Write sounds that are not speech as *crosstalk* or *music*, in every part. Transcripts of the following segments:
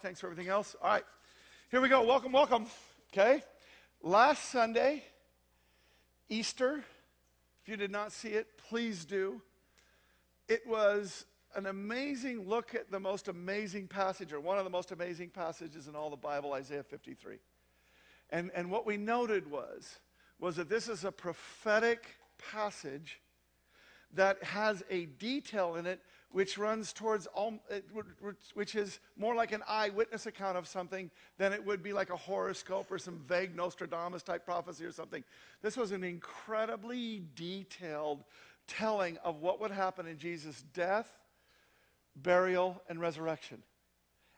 Thanks for everything else. All right, here we go. Welcome, welcome. Okay, last Sunday, Easter. If you did not see it, please do. It was an amazing look at the most amazing passage, or one of the most amazing passages in all the Bible, Isaiah 53. And, and what we noted was, was that this is a prophetic passage that has a detail in it which runs towards all, eh, which is more like an eyewitness account of something than it would be like a horoscope or some vague Nostradamus type prophecy or something. This was an incredibly detailed telling of what would happen in Jesus' death, burial, and resurrection.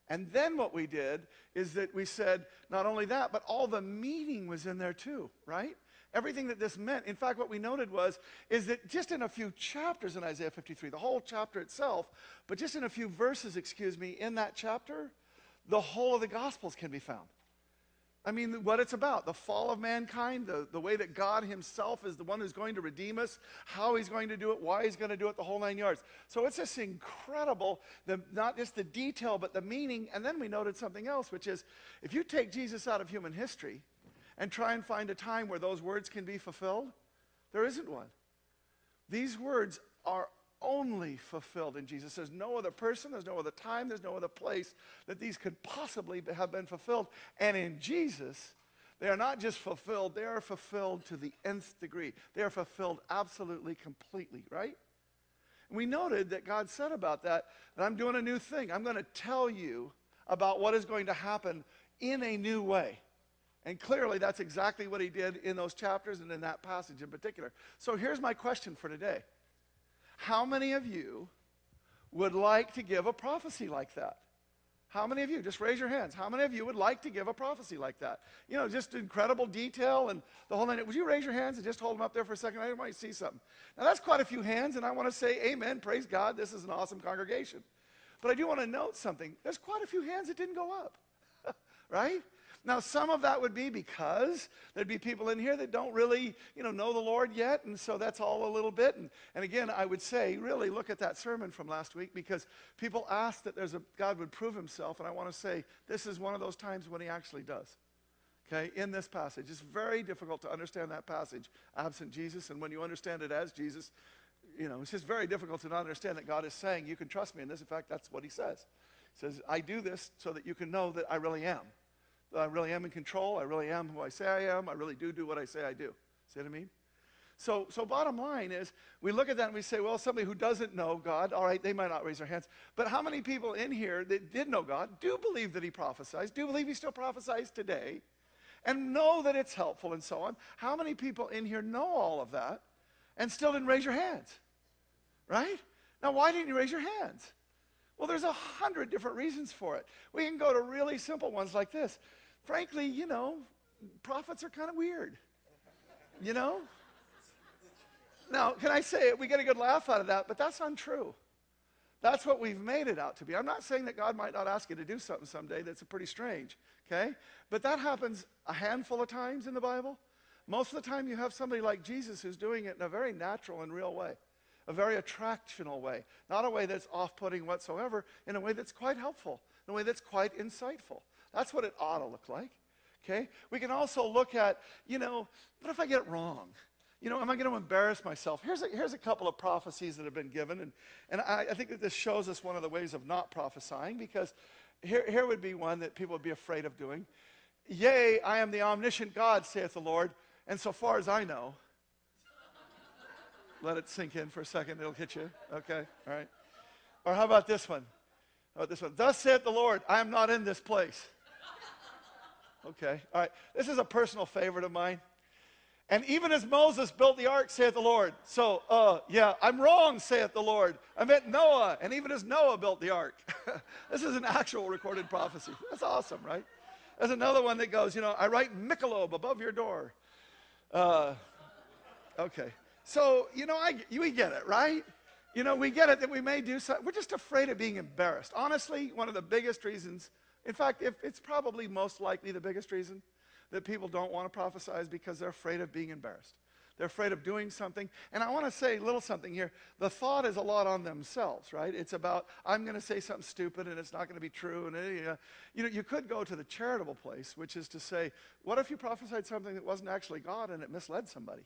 And then what we did is that we said, not only that, but all the meaning was in there too, right? Everything that this meant. In fact, what we noted was, is that just in a few chapters in Isaiah 53, the whole chapter itself, but just in a few verses, excuse me, in that chapter, the whole of the Gospels can be found. I mean, what it's about the fall of mankind, the, the way that God Himself is the one who's going to redeem us, how He's going to do it, why He's going to do it, the whole nine yards. So it's just incredible, the, not just the detail, but the meaning. And then we noted something else, which is if you take Jesus out of human history, and try and find a time where those words can be fulfilled? There isn't one. These words are only fulfilled in Jesus. There's no other person, there's no other time, there's no other place that these could possibly have been fulfilled. And in Jesus, they are not just fulfilled, they are fulfilled to the nth degree. They are fulfilled absolutely, completely, right? And we noted that God said about that, that I'm doing a new thing. I'm going to tell you about what is going to happen in a new way. And clearly, that's exactly what he did in those chapters and in that passage in particular. So here's my question for today How many of you would like to give a prophecy like that? How many of you, just raise your hands, how many of you would like to give a prophecy like that? You know, just incredible detail and the whole thing. Would you raise your hands and just hold them up there for a second? I might see something. Now, that's quite a few hands, and I want to say amen, praise God, this is an awesome congregation. But I do want to note something. There's quite a few hands that didn't go up, *laughs* right? Now, some of that would be because there'd be people in here that don't really, you know, know the Lord yet, and so that's all a little bit. And, and again, I would say, really look at that sermon from last week because people ask that there's a God would prove himself, and I want to say this is one of those times when he actually does. Okay, in this passage. It's very difficult to understand that passage absent Jesus, and when you understand it as Jesus, you know, it's just very difficult to not understand that God is saying, You can trust me in this. In fact, that's what he says. He says, I do this so that you can know that I really am. I really am in control. I really am who I say I am. I really do do what I say I do. See what I mean? So, so bottom line is, we look at that and we say, well, somebody who doesn't know God, all right, they might not raise their hands. But how many people in here that did know God do believe that He prophesies, do believe He still prophesies today, and know that it's helpful and so on? How many people in here know all of that and still didn't raise your hands? Right? Now, why didn't you raise your hands? Well, there's a hundred different reasons for it. We can go to really simple ones like this frankly, you know, prophets are kind of weird. You know? Now, can I say it? We get a good laugh out of that, but that's untrue. That's what we've made it out to be. I'm not saying that God might not ask you to do something someday that's pretty strange, okay? But that happens a handful of times in the Bible. Most of the time, you have somebody like Jesus who's doing it in a very natural and real way, a very attractional way, not a way that's off putting whatsoever, in a way that's quite helpful, in a way that's quite insightful. That's what it ought to look like. Okay? We can also look at, you know, what if I get it wrong? You know, am I going to embarrass myself? Here's a, here's a couple of prophecies that have been given, and, and I, I think that this shows us one of the ways of not prophesying, because here, here would be one that people would be afraid of doing. Yea, I am the omniscient God, saith the Lord, and so far as I know, let it sink in for a second, it'll hit you. Okay, all right. Or how about this one? How about this one? Thus saith the Lord, I am not in this place. Okay, all right. This is a personal favorite of mine. And even as Moses built the ark, saith the Lord. So, uh, yeah, I'm wrong, saith the Lord. I meant Noah, and even as Noah built the ark. *laughs* this is an actual recorded prophecy. That's awesome, right? There's another one that goes, you know, I write Michelob above your door. Uh, okay. So, you know, I, we get it, right? You know, we get it that we may do something. We're just afraid of being embarrassed. Honestly, one of the biggest reasons in fact, if it's probably most likely the biggest reason that people don't want to prophesy is because they're afraid of being embarrassed. They're afraid of doing something. And I want to say a little something here. The thought is a lot on themselves, right? It's about, I'm going to say something stupid and it's not going to be true. And, uh, you know, you could go to the charitable place, which is to say, what if you prophesied something that wasn't actually God and it misled somebody?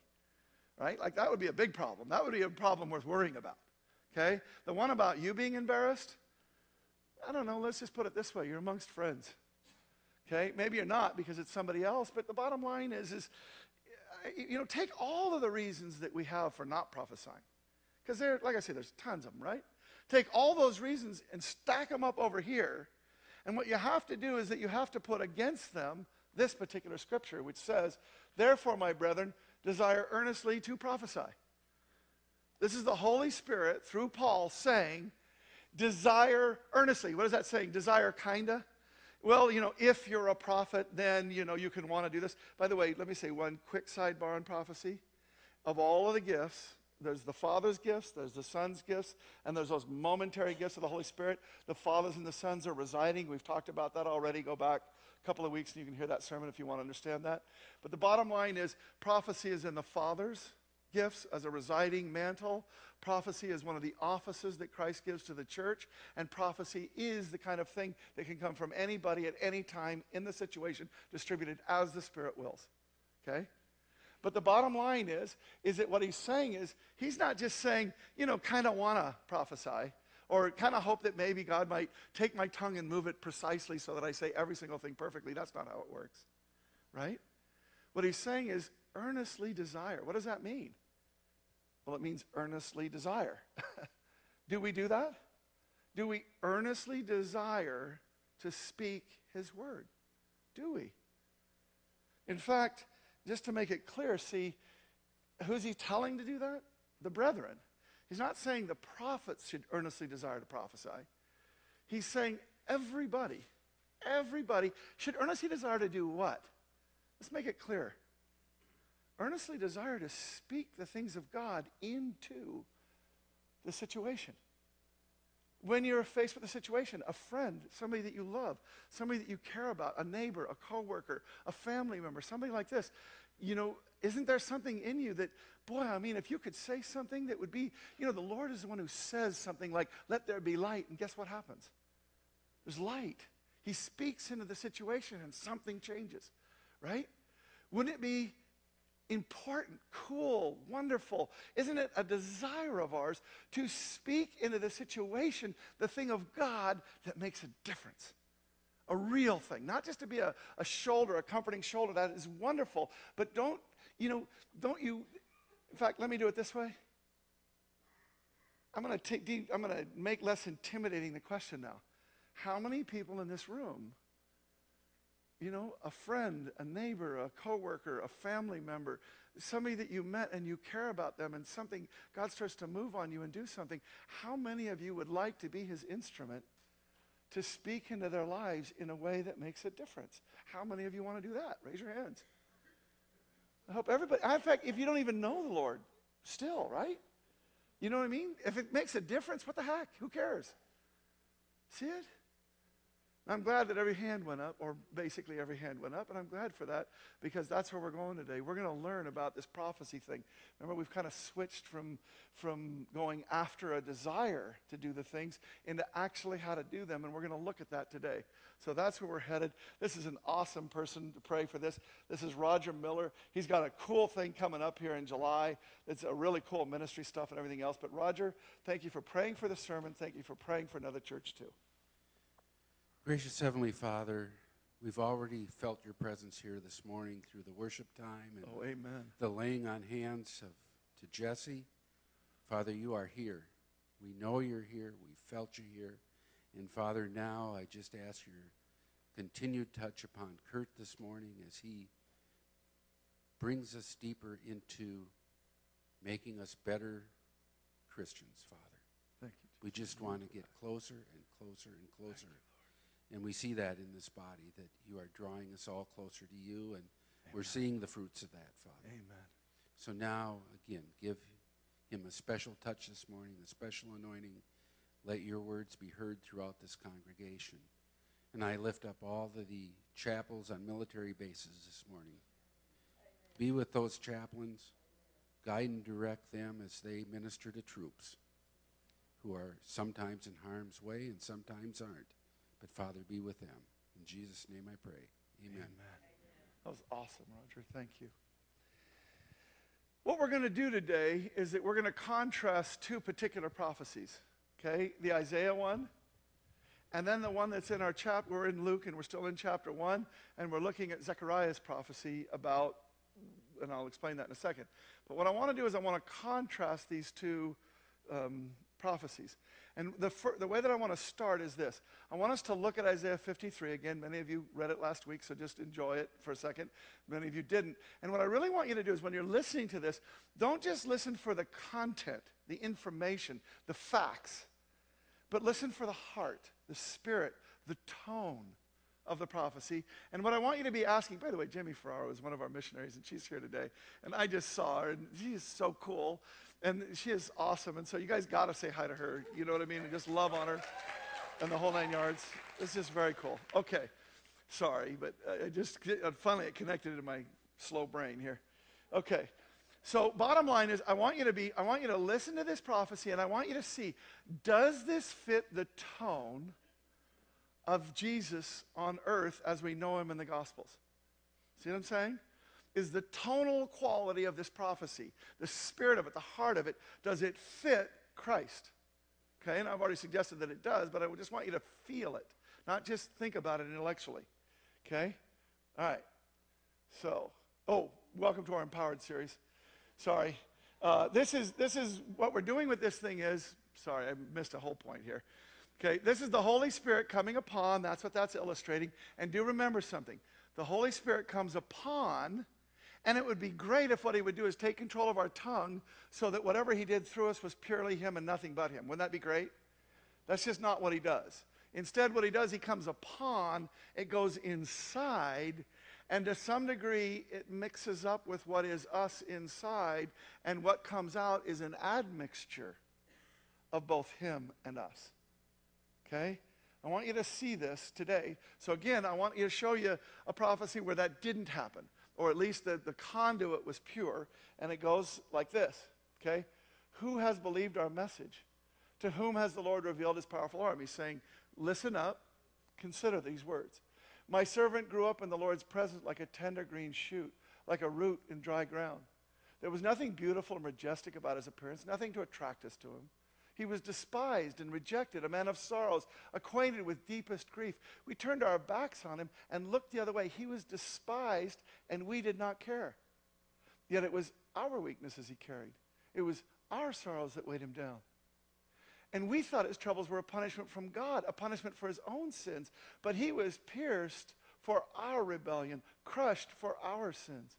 Right? Like that would be a big problem. That would be a problem worth worrying about. Okay? The one about you being embarrassed, I don't know, let's just put it this way you're amongst friends. Okay? Maybe you're not because it's somebody else, but the bottom line is, is uh, you know, take all of the reasons that we have for not prophesying. Because there, like I say, there's tons of them, right? Take all those reasons and stack them up over here. And what you have to do is that you have to put against them this particular scripture, which says, Therefore, my brethren, desire earnestly to prophesy. This is the Holy Spirit through Paul saying, desire earnestly. What is that saying? Desire kinda? Well, you know, if you're a prophet, then, you know, you can want to do this. By the way, let me say one quick sidebar on prophecy. Of all of the gifts, there's the Father's gifts, there's the Son's gifts, and there's those momentary gifts of the Holy Spirit. The Fathers and the Sons are residing. We've talked about that already. Go back a couple of weeks and you can hear that sermon if you want to understand that. But the bottom line is prophecy is in the Father's gifts as a residing mantle. Prophecy is one of the offices that Christ gives to the church, and prophecy is the kind of thing that can come from anybody at any time in the situation, distributed as the Spirit wills. Okay? But the bottom line is, is that what he's saying is, he's not just saying, you know, kind of want to prophesy, or kind of hope that maybe God might take my tongue and move it precisely so that I say every single thing perfectly. That's not how it works, right? What he's saying is, earnestly desire. What does that mean? Well, it means earnestly desire. *laughs* do we do that? Do we earnestly desire to speak his word? Do we? In fact, just to make it clear, see, who's he telling to do that? The brethren. He's not saying the prophets should earnestly desire to prophesy. He's saying everybody, everybody should earnestly desire to do what? Let's make it clear earnestly desire to speak the things of God into the situation. When you're faced with a situation, a friend, somebody that you love, somebody that you care about, a neighbor, a coworker, a family member, somebody like this, you know, isn't there something in you that, boy, I mean, if you could say something that would be, you know, the Lord is the one who says something like, let there be light, and guess what happens? There's light. He speaks into the situation and something changes, right? Wouldn't it be important, cool, wonderful. Isn't it a desire of ours to speak into the situation the thing of God that makes a difference? A real thing, not just to be a, a shoulder, a comforting shoulder. That is wonderful. But don't, you know, don't you, in fact, let me do it this way. I'm going to take, deep, I'm going to make less intimidating the question now. How many people in this room you know, a friend, a neighbor, a coworker, a family member, somebody that you met and you care about them and something, God starts to move on you and do something. How many of you would like to be his instrument to speak into their lives in a way that makes a difference? How many of you want to do that? Raise your hands. I hope everybody, in fact, if you don't even know the Lord, still, right? You know what I mean? If it makes a difference, what the heck? Who cares? See it? I'm glad that every hand went up, or basically every hand went up, and I'm glad for that because that's where we're going today. We're going to learn about this prophecy thing. Remember, we've kind of switched from, from going after a desire to do the things into actually how to do them, and we're going to look at that today. So that's where we're headed. This is an awesome person to pray for this. This is Roger Miller. He's got a cool thing coming up here in July. It's a really cool ministry stuff and everything else. But Roger, thank you for praying for the sermon. Thank you for praying for another church, too. Gracious Heavenly Father, we've already felt your presence here this morning through the worship time and oh, amen. the laying on hands of to Jesse. Father, you are here. We know you're here. We felt you here. And Father, now I just ask your continued touch upon Kurt this morning as he brings us deeper into making us better Christians, Father. Thank you. We just want to get closer and closer and closer and we see that in this body, that you are drawing us all closer to you, and Amen. we're seeing the fruits of that, Father. Amen. So now, again, give him a special touch this morning, a special anointing. Let your words be heard throughout this congregation. And I lift up all the, the chapels on military bases this morning. Be with those chaplains. guide and direct them as they minister to troops who are sometimes in harm's way and sometimes aren't. But Father, be with them. In Jesus' name I pray. Amen. Amen. That was awesome, Roger. Thank you. What we're going to do today is that we're going to contrast two particular prophecies. Okay? The Isaiah one, and then the one that's in our chapter. We're in Luke, and we're still in chapter one, and we're looking at Zechariah's prophecy about, and I'll explain that in a second. But what I want to do is I want to contrast these two um, prophecies. And the, fir- the way that I want to start is this I want us to look at Isaiah 53. Again, many of you read it last week, so just enjoy it for a second. Many of you didn't. And what I really want you to do is when you're listening to this, don't just listen for the content, the information, the facts, but listen for the heart, the spirit, the tone of the prophecy. And what I want you to be asking, by the way, Jimmy Ferraro is one of our missionaries, and she's here today. And I just saw her, and she is so cool. And she is awesome. And so you guys got to say hi to her. You know what I mean? And just love on her and the whole nine yards. It's just very cool. Okay. Sorry, but I just, finally, it connected to my slow brain here. Okay. So, bottom line is, I want you to be, I want you to listen to this prophecy and I want you to see, does this fit the tone of Jesus on earth as we know him in the Gospels? See what I'm saying? Is the tonal quality of this prophecy, the spirit of it, the heart of it, does it fit Christ? Okay, and I've already suggested that it does, but I just want you to feel it, not just think about it intellectually. Okay? All right. So, oh, welcome to our Empowered series. Sorry. Uh, this, is, this is what we're doing with this thing is, sorry, I missed a whole point here. Okay, this is the Holy Spirit coming upon. That's what that's illustrating. And do remember something the Holy Spirit comes upon, and it would be great if what He would do is take control of our tongue so that whatever He did through us was purely Him and nothing but Him. Wouldn't that be great? That's just not what He does. Instead, what He does, He comes upon, it goes inside, and to some degree, it mixes up with what is us inside, and what comes out is an admixture of both Him and us. Okay? I want you to see this today. So, again, I want you to show you a prophecy where that didn't happen, or at least the, the conduit was pure. And it goes like this Okay? Who has believed our message? To whom has the Lord revealed his powerful arm? He's saying, Listen up, consider these words. My servant grew up in the Lord's presence like a tender green shoot, like a root in dry ground. There was nothing beautiful or majestic about his appearance, nothing to attract us to him. He was despised and rejected, a man of sorrows, acquainted with deepest grief. We turned our backs on him and looked the other way. He was despised, and we did not care. Yet it was our weaknesses he carried, it was our sorrows that weighed him down. And we thought his troubles were a punishment from God, a punishment for his own sins. But he was pierced for our rebellion, crushed for our sins.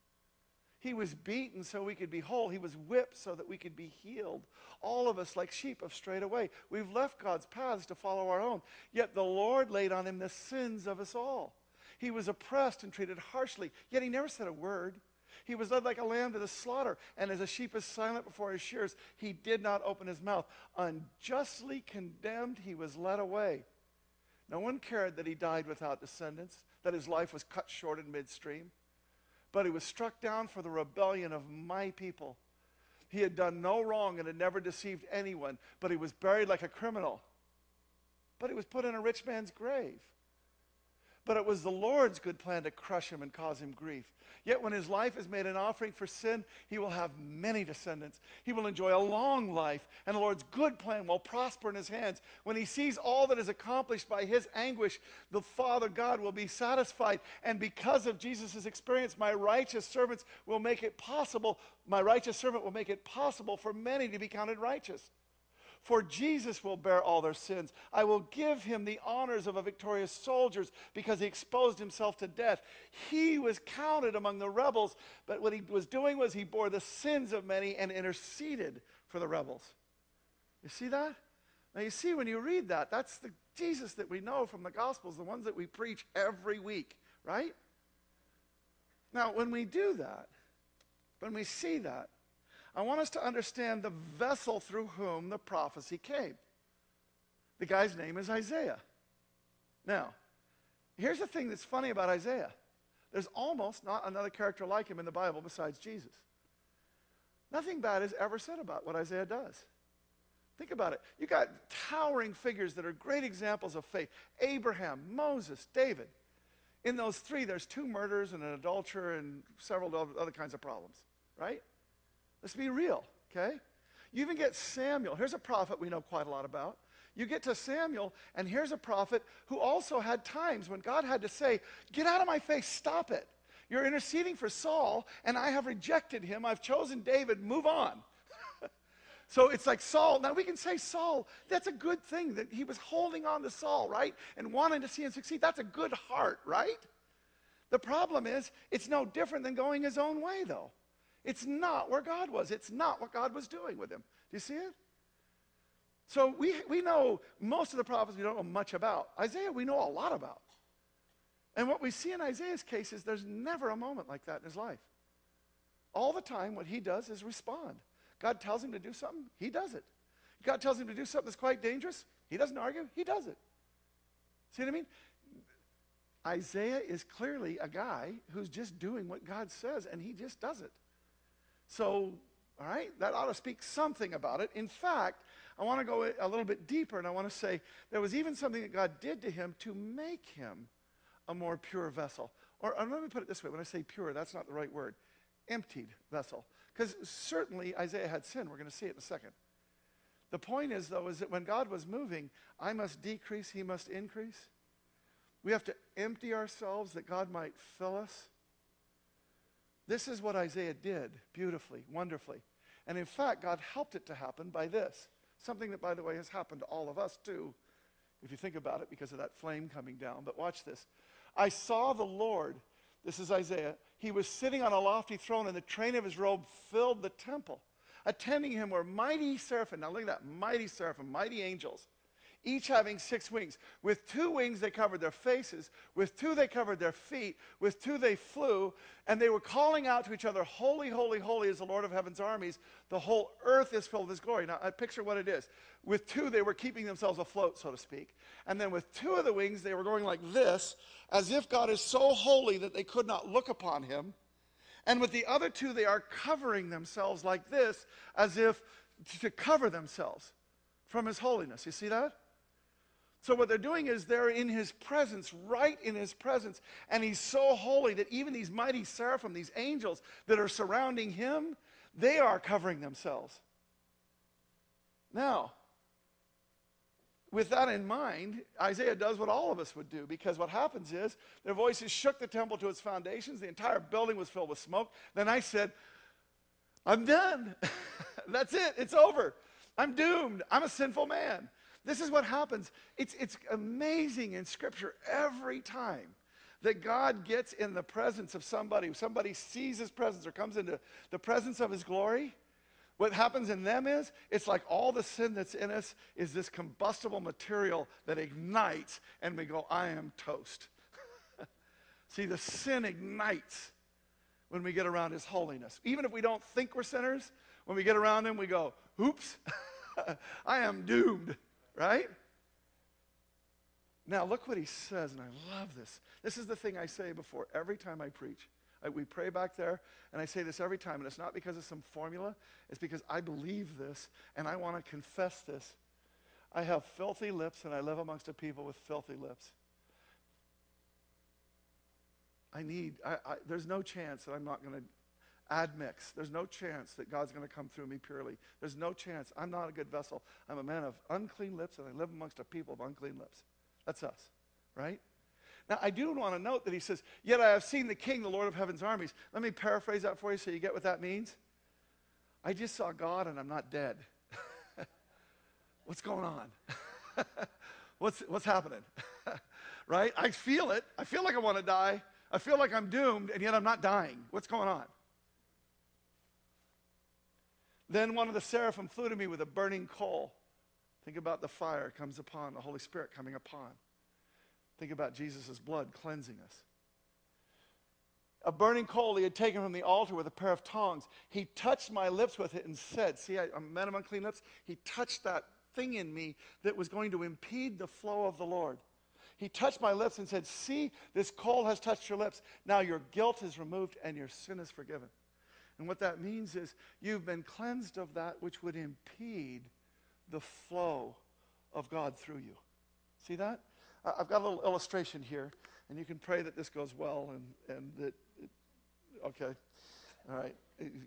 He was beaten so we could be whole. He was whipped so that we could be healed. All of us, like sheep, have strayed away. We've left God's paths to follow our own. Yet the Lord laid on him the sins of us all. He was oppressed and treated harshly, yet he never said a word. He was led like a lamb to the slaughter, and as a sheep is silent before his shears, he did not open his mouth. Unjustly condemned, he was led away. No one cared that he died without descendants, that his life was cut short in midstream but he was struck down for the rebellion of my people. He had done no wrong and had never deceived anyone, but he was buried like a criminal. But he was put in a rich man's grave. But it was the Lord's good plan to crush him and cause him grief. Yet when his life is made an offering for sin, he will have many descendants. He will enjoy a long life, and the Lord's good plan will prosper in his hands. When he sees all that is accomplished by his anguish, the Father God will be satisfied. And because of Jesus' experience, my righteous servants will make it possible, my righteous servant will make it possible for many to be counted righteous. For Jesus will bear all their sins. I will give him the honors of a victorious soldier because he exposed himself to death. He was counted among the rebels, but what he was doing was he bore the sins of many and interceded for the rebels. You see that? Now, you see, when you read that, that's the Jesus that we know from the Gospels, the ones that we preach every week, right? Now, when we do that, when we see that, I want us to understand the vessel through whom the prophecy came. The guy's name is Isaiah. Now, here's the thing that's funny about Isaiah there's almost not another character like him in the Bible besides Jesus. Nothing bad is ever said about what Isaiah does. Think about it. You got towering figures that are great examples of faith Abraham, Moses, David. In those three, there's two murders and an adulterer and several other kinds of problems, right? Let's be real, okay? You even get Samuel. Here's a prophet we know quite a lot about. You get to Samuel, and here's a prophet who also had times when God had to say, Get out of my face, stop it. You're interceding for Saul, and I have rejected him. I've chosen David, move on. *laughs* so it's like Saul. Now we can say Saul, that's a good thing that he was holding on to Saul, right? And wanting to see him succeed. That's a good heart, right? The problem is, it's no different than going his own way, though. It's not where God was. It's not what God was doing with him. Do you see it? So we, we know most of the prophets we don't know much about. Isaiah, we know a lot about. And what we see in Isaiah's case is there's never a moment like that in his life. All the time, what he does is respond. God tells him to do something, he does it. God tells him to do something that's quite dangerous, he doesn't argue, he does it. See what I mean? Isaiah is clearly a guy who's just doing what God says, and he just does it. So, all right, that ought to speak something about it. In fact, I want to go a little bit deeper and I want to say there was even something that God did to him to make him a more pure vessel. Or, or let me put it this way when I say pure, that's not the right word. Emptied vessel. Because certainly Isaiah had sin. We're going to see it in a second. The point is, though, is that when God was moving, I must decrease, he must increase. We have to empty ourselves that God might fill us. This is what Isaiah did beautifully, wonderfully. And in fact, God helped it to happen by this. Something that, by the way, has happened to all of us too, if you think about it, because of that flame coming down. But watch this. I saw the Lord, this is Isaiah, he was sitting on a lofty throne, and the train of his robe filled the temple. Attending him were mighty seraphim. Now look at that mighty seraphim, mighty angels each having six wings. With two wings they covered their faces, with two they covered their feet, with two they flew, and they were calling out to each other, Holy, holy, holy is the Lord of heaven's armies. The whole earth is filled with his glory. Now, I picture what it is. With two, they were keeping themselves afloat, so to speak. And then with two of the wings, they were going like this, as if God is so holy that they could not look upon him. And with the other two, they are covering themselves like this, as if to cover themselves from his holiness. You see that? So, what they're doing is they're in his presence, right in his presence. And he's so holy that even these mighty seraphim, these angels that are surrounding him, they are covering themselves. Now, with that in mind, Isaiah does what all of us would do because what happens is their voices shook the temple to its foundations. The entire building was filled with smoke. Then I said, I'm done. *laughs* That's it. It's over. I'm doomed. I'm a sinful man. This is what happens. It's, it's amazing in Scripture every time that God gets in the presence of somebody, somebody sees his presence or comes into the presence of his glory. What happens in them is it's like all the sin that's in us is this combustible material that ignites, and we go, I am toast. *laughs* See, the sin ignites when we get around his holiness. Even if we don't think we're sinners, when we get around him, we go, oops, *laughs* I am doomed right? Now, look what he says, and I love this. This is the thing I say before every time I preach. I, we pray back there, and I say this every time, and it's not because of some formula, it's because I believe this, and I want to confess this. I have filthy lips, and I live amongst a people with filthy lips. I need, I, I, there's no chance that I'm not going to admix. There's no chance that God's going to come through me purely. There's no chance. I'm not a good vessel. I'm a man of unclean lips, and I live amongst a people of unclean lips. That's us, right? Now, I do want to note that he says, Yet I have seen the King, the Lord of heaven's armies. Let me paraphrase that for you so you get what that means. I just saw God and I'm not dead. *laughs* what's going on? *laughs* what's, what's happening? *laughs* right? I feel it. I feel like I want to die. I feel like I'm doomed, and yet I'm not dying. What's going on? Then one of the seraphim flew to me with a burning coal. Think about the fire comes upon, the Holy Spirit coming upon. Think about Jesus' blood cleansing us. A burning coal he had taken from the altar with a pair of tongs. He touched my lips with it and said, See, I, am a man of unclean lips. He touched that thing in me that was going to impede the flow of the Lord. He touched my lips and said, See, this coal has touched your lips. Now your guilt is removed and your sin is forgiven. And what that means is you've been cleansed of that which would impede the flow of God through you. See that? I've got a little illustration here, and you can pray that this goes well and, and that, it, okay. All right.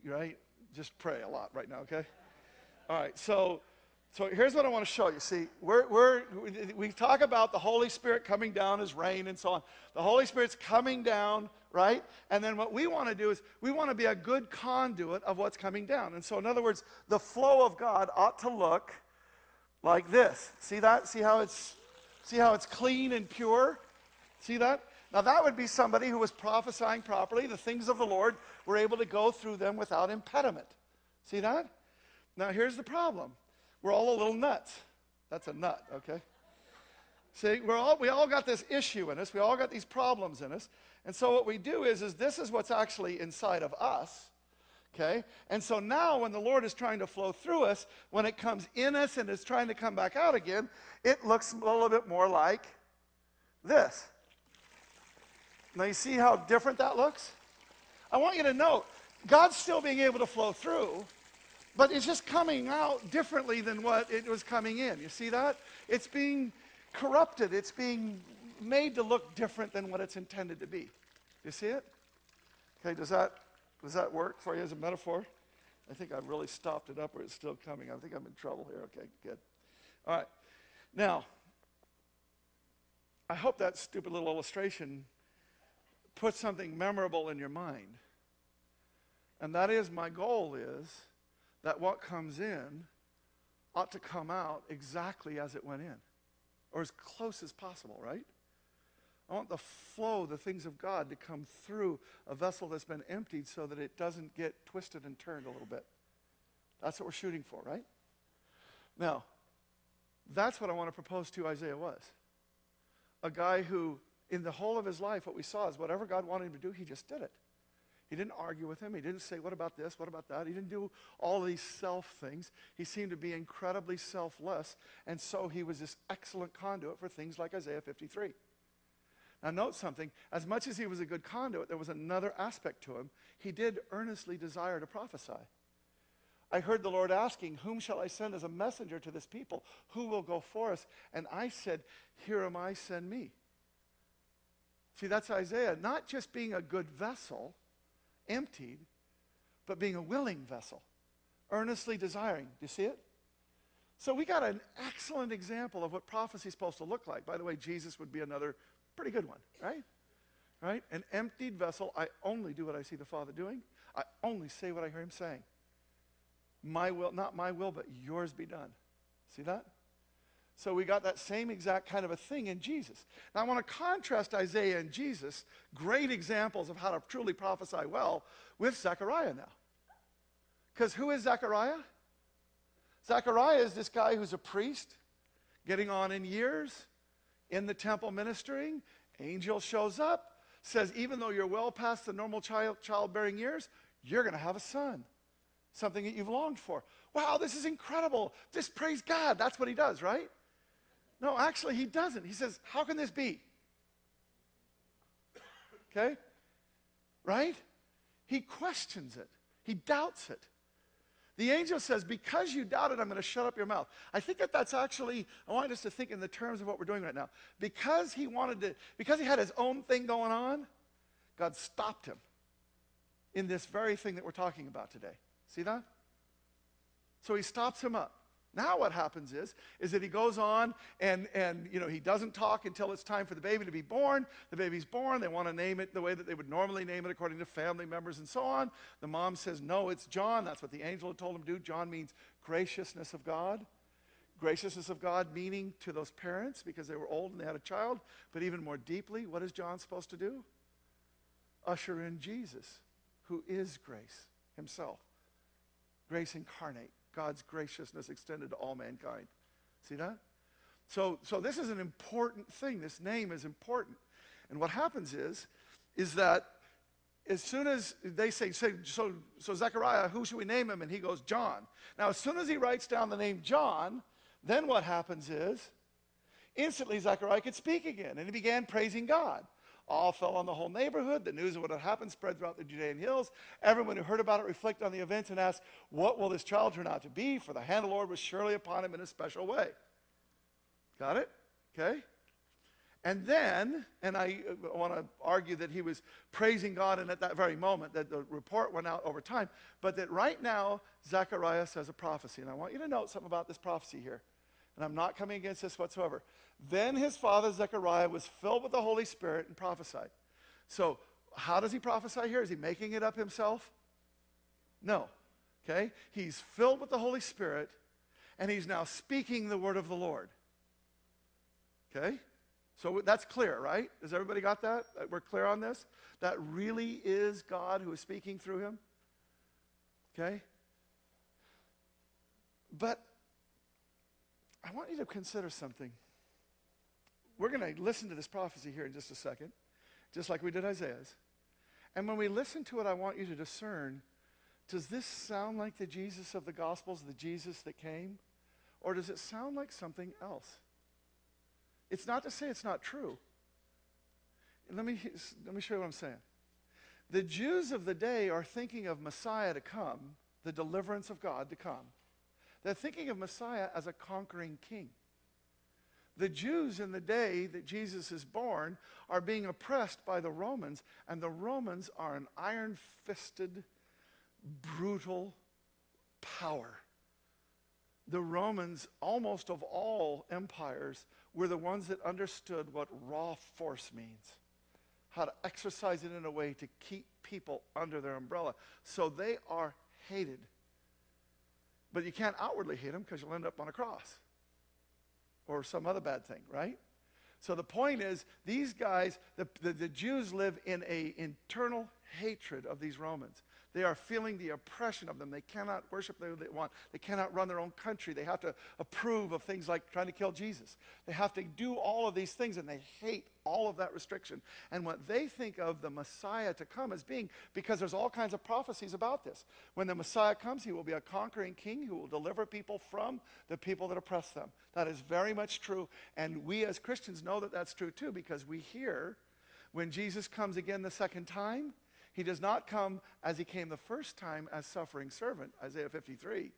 Right? Just pray a lot right now, okay? All right. So, so here's what I want to show you. See, we're, we're, we talk about the Holy Spirit coming down as rain and so on. The Holy Spirit's coming down right? And then what we want to do is we want to be a good conduit of what's coming down. And so, in other words, the flow of God ought to look like this. See that? See how it's see how it's clean and pure? See that? Now that would be somebody who was prophesying properly. The things of the Lord were able to go through them without impediment. See that? Now here's the problem. We're all a little nuts. That's a nut, okay? See, we're all, we all got this issue in us. We all got these problems in us. And so what we do is, is this is what's actually inside of us. Okay? And so now when the Lord is trying to flow through us, when it comes in us and is trying to come back out again, it looks a little bit more like this. Now you see how different that looks? I want you to note, God's still being able to flow through, but it's just coming out differently than what it was coming in. You see that? It's being corrupted. It's being made to look different than what it's intended to be. You see it? Okay, does that, does that work for you as a metaphor? I think I've really stopped it up or it's still coming. I think I'm in trouble here. Okay, good. All right. Now, I hope that stupid little illustration puts something memorable in your mind. And that is my goal is that what comes in ought to come out exactly as it went in or as close as possible, right? I want the flow, the things of God, to come through a vessel that's been emptied so that it doesn't get twisted and turned a little bit. That's what we're shooting for, right? Now, that's what I want to propose to Isaiah was. A guy who, in the whole of his life, what we saw is whatever God wanted him to do, he just did it. He didn't argue with him. He didn't say, What about this? What about that? He didn't do all these self things. He seemed to be incredibly selfless. And so he was this excellent conduit for things like Isaiah 53. Now, note something. As much as he was a good conduit, there was another aspect to him. He did earnestly desire to prophesy. I heard the Lord asking, Whom shall I send as a messenger to this people? Who will go for us? And I said, Here am I, send me. See, that's Isaiah, not just being a good vessel emptied, but being a willing vessel, earnestly desiring. Do you see it? So we got an excellent example of what prophecy is supposed to look like. By the way, Jesus would be another pretty good one, right? Right? An emptied vessel. I only do what I see the Father doing. I only say what I hear him saying. My will, not my will, but yours be done. See that? So we got that same exact kind of a thing in Jesus. Now I want to contrast Isaiah and Jesus, great examples of how to truly prophesy well, with Zechariah now. Because who is Zechariah? Zechariah is this guy who's a priest, getting on in years, in the temple ministering. Angel shows up, says, even though you're well past the normal child, childbearing years, you're going to have a son. Something that you've longed for. Wow, this is incredible. Just praise God. That's what he does, right? No, actually, he doesn't. He says, How can this be? Okay? Right? He questions it, he doubts it. The angel says, Because you doubted, I'm going to shut up your mouth. I think that that's actually, I want us to think in the terms of what we're doing right now. Because he wanted to, because he had his own thing going on, God stopped him in this very thing that we're talking about today. See that? So he stops him up. Now what happens is, is that he goes on and, and you know, he doesn't talk until it's time for the baby to be born. The baby's born. They want to name it the way that they would normally name it according to family members and so on. The mom says, no, it's John. That's what the angel had told him to do. John means graciousness of God. Graciousness of God meaning to those parents because they were old and they had a child. But even more deeply, what is John supposed to do? Usher in Jesus, who is grace himself. Grace incarnate. God's graciousness extended to all mankind. See that? So, so this is an important thing. This name is important. And what happens is, is that as soon as they say, say so, so Zechariah, who should we name him? And he goes, John. Now, as soon as he writes down the name John, then what happens is, instantly Zechariah could speak again. And he began praising God. All fell on the whole neighborhood. The news of what had happened spread throughout the Judean hills. Everyone who heard about it reflected on the events and asked, What will this child turn out to be? For the hand of the Lord was surely upon him in a special way. Got it? Okay? And then, and I uh, want to argue that he was praising God, and at that very moment, that the report went out over time, but that right now, Zechariah says a prophecy. And I want you to note something about this prophecy here. And I'm not coming against this whatsoever. Then his father, Zechariah, was filled with the Holy Spirit and prophesied. So, how does he prophesy here? Is he making it up himself? No. Okay? He's filled with the Holy Spirit, and he's now speaking the word of the Lord. Okay? So that's clear, right? Has everybody got that? We're clear on this? That really is God who is speaking through him? Okay? But I want you to consider something. We're going to listen to this prophecy here in just a second, just like we did Isaiah's. And when we listen to it, I want you to discern does this sound like the Jesus of the Gospels, the Jesus that came? Or does it sound like something else? It's not to say it's not true. Let me, let me show you what I'm saying. The Jews of the day are thinking of Messiah to come, the deliverance of God to come. They're thinking of Messiah as a conquering king. The Jews in the day that Jesus is born are being oppressed by the Romans, and the Romans are an iron fisted, brutal power. The Romans, almost of all empires, were the ones that understood what raw force means, how to exercise it in a way to keep people under their umbrella. So they are hated. But you can't outwardly hate them because you'll end up on a cross or some other bad thing, right? So the point is, these guys, the, the, the Jews live in a internal hatred of these Romans. They are feeling the oppression of them. They cannot worship the way they want. They cannot run their own country. They have to approve of things like trying to kill Jesus. They have to do all of these things, and they hate all of that restriction. And what they think of the Messiah to come as being, because there's all kinds of prophecies about this. When the Messiah comes, he will be a conquering king who will deliver people from the people that oppress them. That is very much true. And we as Christians know that that's true too, because we hear when Jesus comes again the second time, he does not come as he came the first time as suffering servant, Isaiah 53.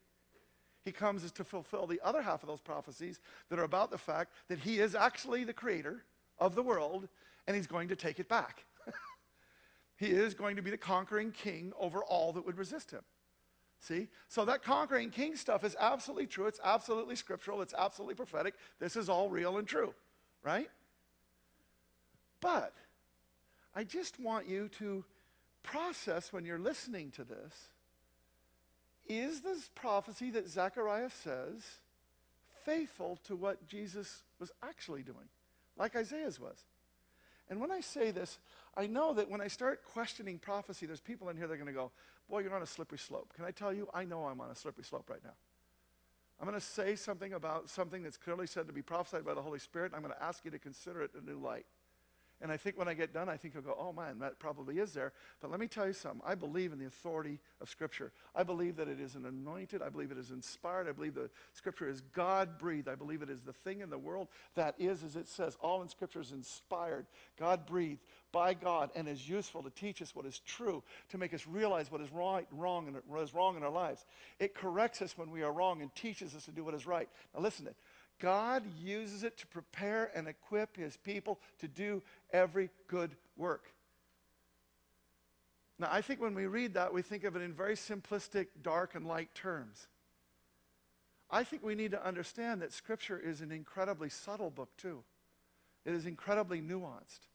He comes as to fulfill the other half of those prophecies that are about the fact that he is actually the creator of the world and he's going to take it back. *laughs* he is going to be the conquering king over all that would resist him. See? So that conquering king stuff is absolutely true. It's absolutely scriptural. It's absolutely prophetic. This is all real and true, right? But I just want you to process when you're listening to this is this prophecy that Zechariah says faithful to what Jesus was actually doing, like Isaiah's was? And when I say this, I know that when I start questioning prophecy, there's people in here that are going to go, Boy, you're on a slippery slope. Can I tell you? I know I'm on a slippery slope right now. I'm going to say something about something that's clearly said to be prophesied by the Holy Spirit. I'm going to ask you to consider it in a new light. And I think when I get done, I think you'll go, oh man, that probably is there. But let me tell you something. I believe in the authority of Scripture. I believe that it is an anointed. I believe it is inspired. I believe the Scripture is God breathed. I believe it is the thing in the world that is, as it says, all in Scripture is inspired, God breathed by God, and is useful to teach us what is true, to make us realize what is right, wrong, and what is wrong in our lives. It corrects us when we are wrong and teaches us to do what is right. Now listen to it. God uses it to prepare and equip his people to do every good work. Now, I think when we read that, we think of it in very simplistic, dark, and light terms. I think we need to understand that Scripture is an incredibly subtle book, too. It is incredibly nuanced.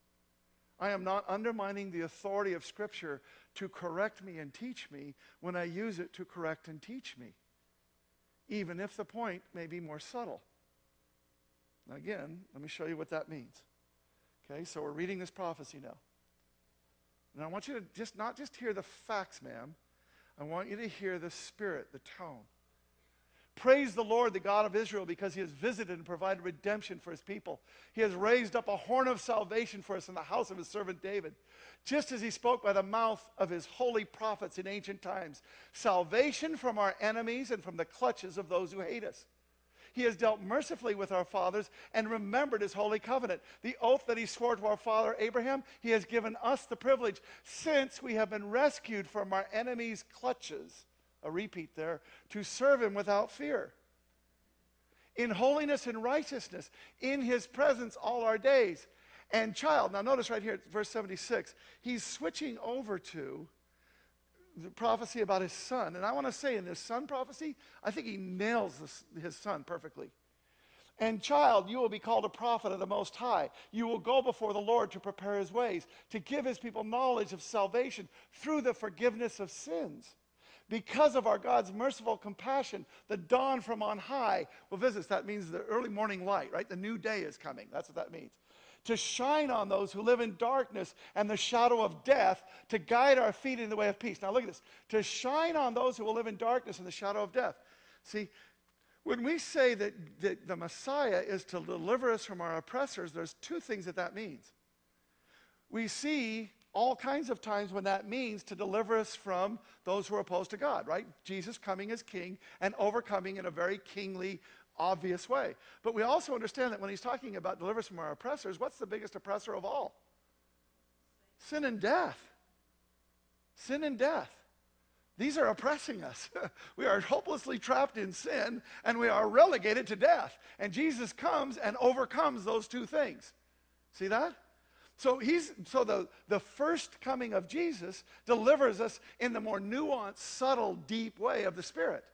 I am not undermining the authority of Scripture to correct me and teach me when I use it to correct and teach me, even if the point may be more subtle. Now, again, let me show you what that means. Okay, so we're reading this prophecy now. And I want you to just not just hear the facts, ma'am. I want you to hear the spirit, the tone. Praise the Lord, the God of Israel, because he has visited and provided redemption for his people. He has raised up a horn of salvation for us in the house of his servant David, just as he spoke by the mouth of his holy prophets in ancient times. Salvation from our enemies and from the clutches of those who hate us He has dealt mercifully with our fathers and remembered his holy covenant. The oath that he swore to our father Abraham, he has given us the privilege, since we have been rescued from our enemies' clutches. A repeat there, to serve him without fear. In holiness and righteousness, in his presence all our days. And child, now notice right here, verse 76, he's switching over to the prophecy about his son. And I want to say in this son prophecy, I think he nails this, his son perfectly. And child, you will be called a prophet of the Most High. You will go before the Lord to prepare his ways, to give his people knowledge of salvation through the forgiveness of sins. Because of our God's merciful compassion, the dawn from on high will visit us. That means the early morning light, right? The new day is coming. That's what that means to shine on those who live in darkness and the shadow of death, to guide our feet in the way of peace. Now, look at this to shine on those who will live in darkness and the shadow of death. See, when we say that, that the Messiah is to deliver us from our oppressors, there's two things that that means. We see all kinds of times when that means to deliver us from those who are opposed to God, right? Jesus coming as king and overcoming in a very kingly obvious way. But we also understand that when he's talking about deliverance from our oppressors, what's the biggest oppressor of all? Sin and death. Sin and death. These are oppressing us. *laughs* we are hopelessly trapped in sin and we are relegated to death. And Jesus comes and overcomes those two things. See that? So he's so the, the first coming of Jesus delivers us in the more nuanced, subtle, deep way of the Spirit.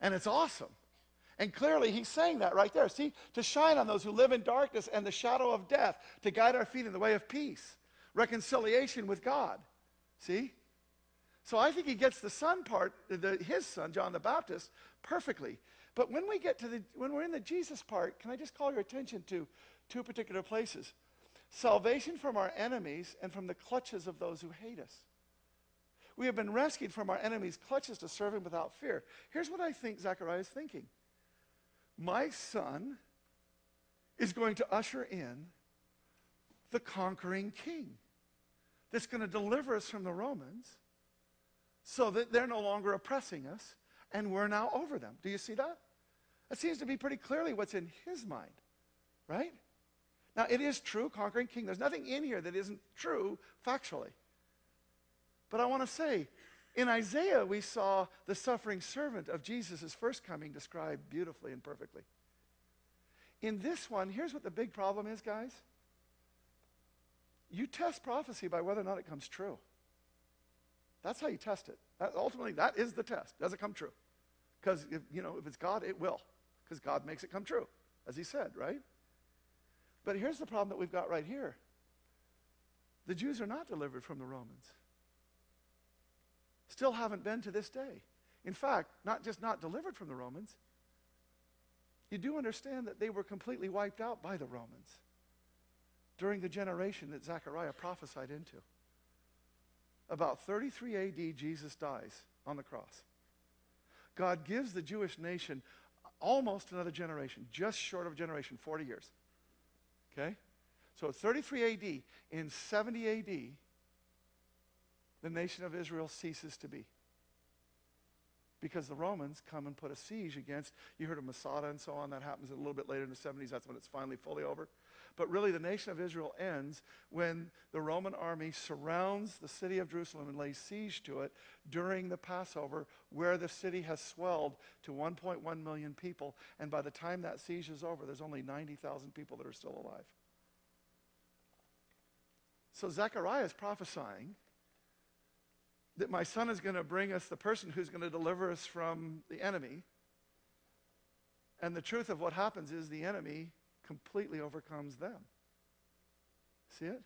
And it's awesome. And clearly, he's saying that right there. See, to shine on those who live in darkness and the shadow of death, to guide our feet in the way of peace, reconciliation with God. See? So I think he gets the son part, the, his son, John the Baptist, perfectly. But when we get to the, when we're in the Jesus part, can I just call your attention to two particular places? Salvation from our enemies and from the clutches of those who hate us. We have been rescued from our enemies' clutches to serve him without fear. Here's what I think Zechariah is thinking my son is going to usher in the conquering king that's going to deliver us from the Romans so that they're no longer oppressing us and we're now over them. Do you see that? That seems to be pretty clearly what's in his mind, right? Now, it is true, conquering king. There's nothing in here that isn't true factually. But I want to say, in Isaiah, we saw the suffering servant of Jesus' first coming described beautifully and perfectly. In this one, here's what the big problem is, guys. You test prophecy by whether or not it comes true. That's how you test it. That, ultimately, that is the test. Does it come true? Because, you know, if it's God, it will. Because God makes it come true, as he said, right? But here's the problem that we've got right here. The Jews are not delivered from the Romans. Still haven't been to this day. In fact, not just not delivered from the Romans, you do understand that they were completely wiped out by the Romans during the generation that Zechariah prophesied into. About 33 AD, Jesus dies on the cross. God gives the Jewish nation almost another generation, just short of a generation, 40 years. Okay? So 33 AD, in 70 AD, the nation of Israel ceases to be. Because the Romans come and put a siege against, you heard of Masada and so on, that happens a little bit later in the 70s, that's when it's finally fully over. But really, the nation of Israel ends when the Roman army surrounds the city of Jerusalem and lays siege to it during the Passover, where the city has swelled to 1.1 million people. And by the time that siege is over, there's only 90,000 people that are still alive. So Zechariah is prophesying that my son is going to bring us the person who's going to deliver us from the enemy. And the truth of what happens is the enemy completely overcomes them. See it?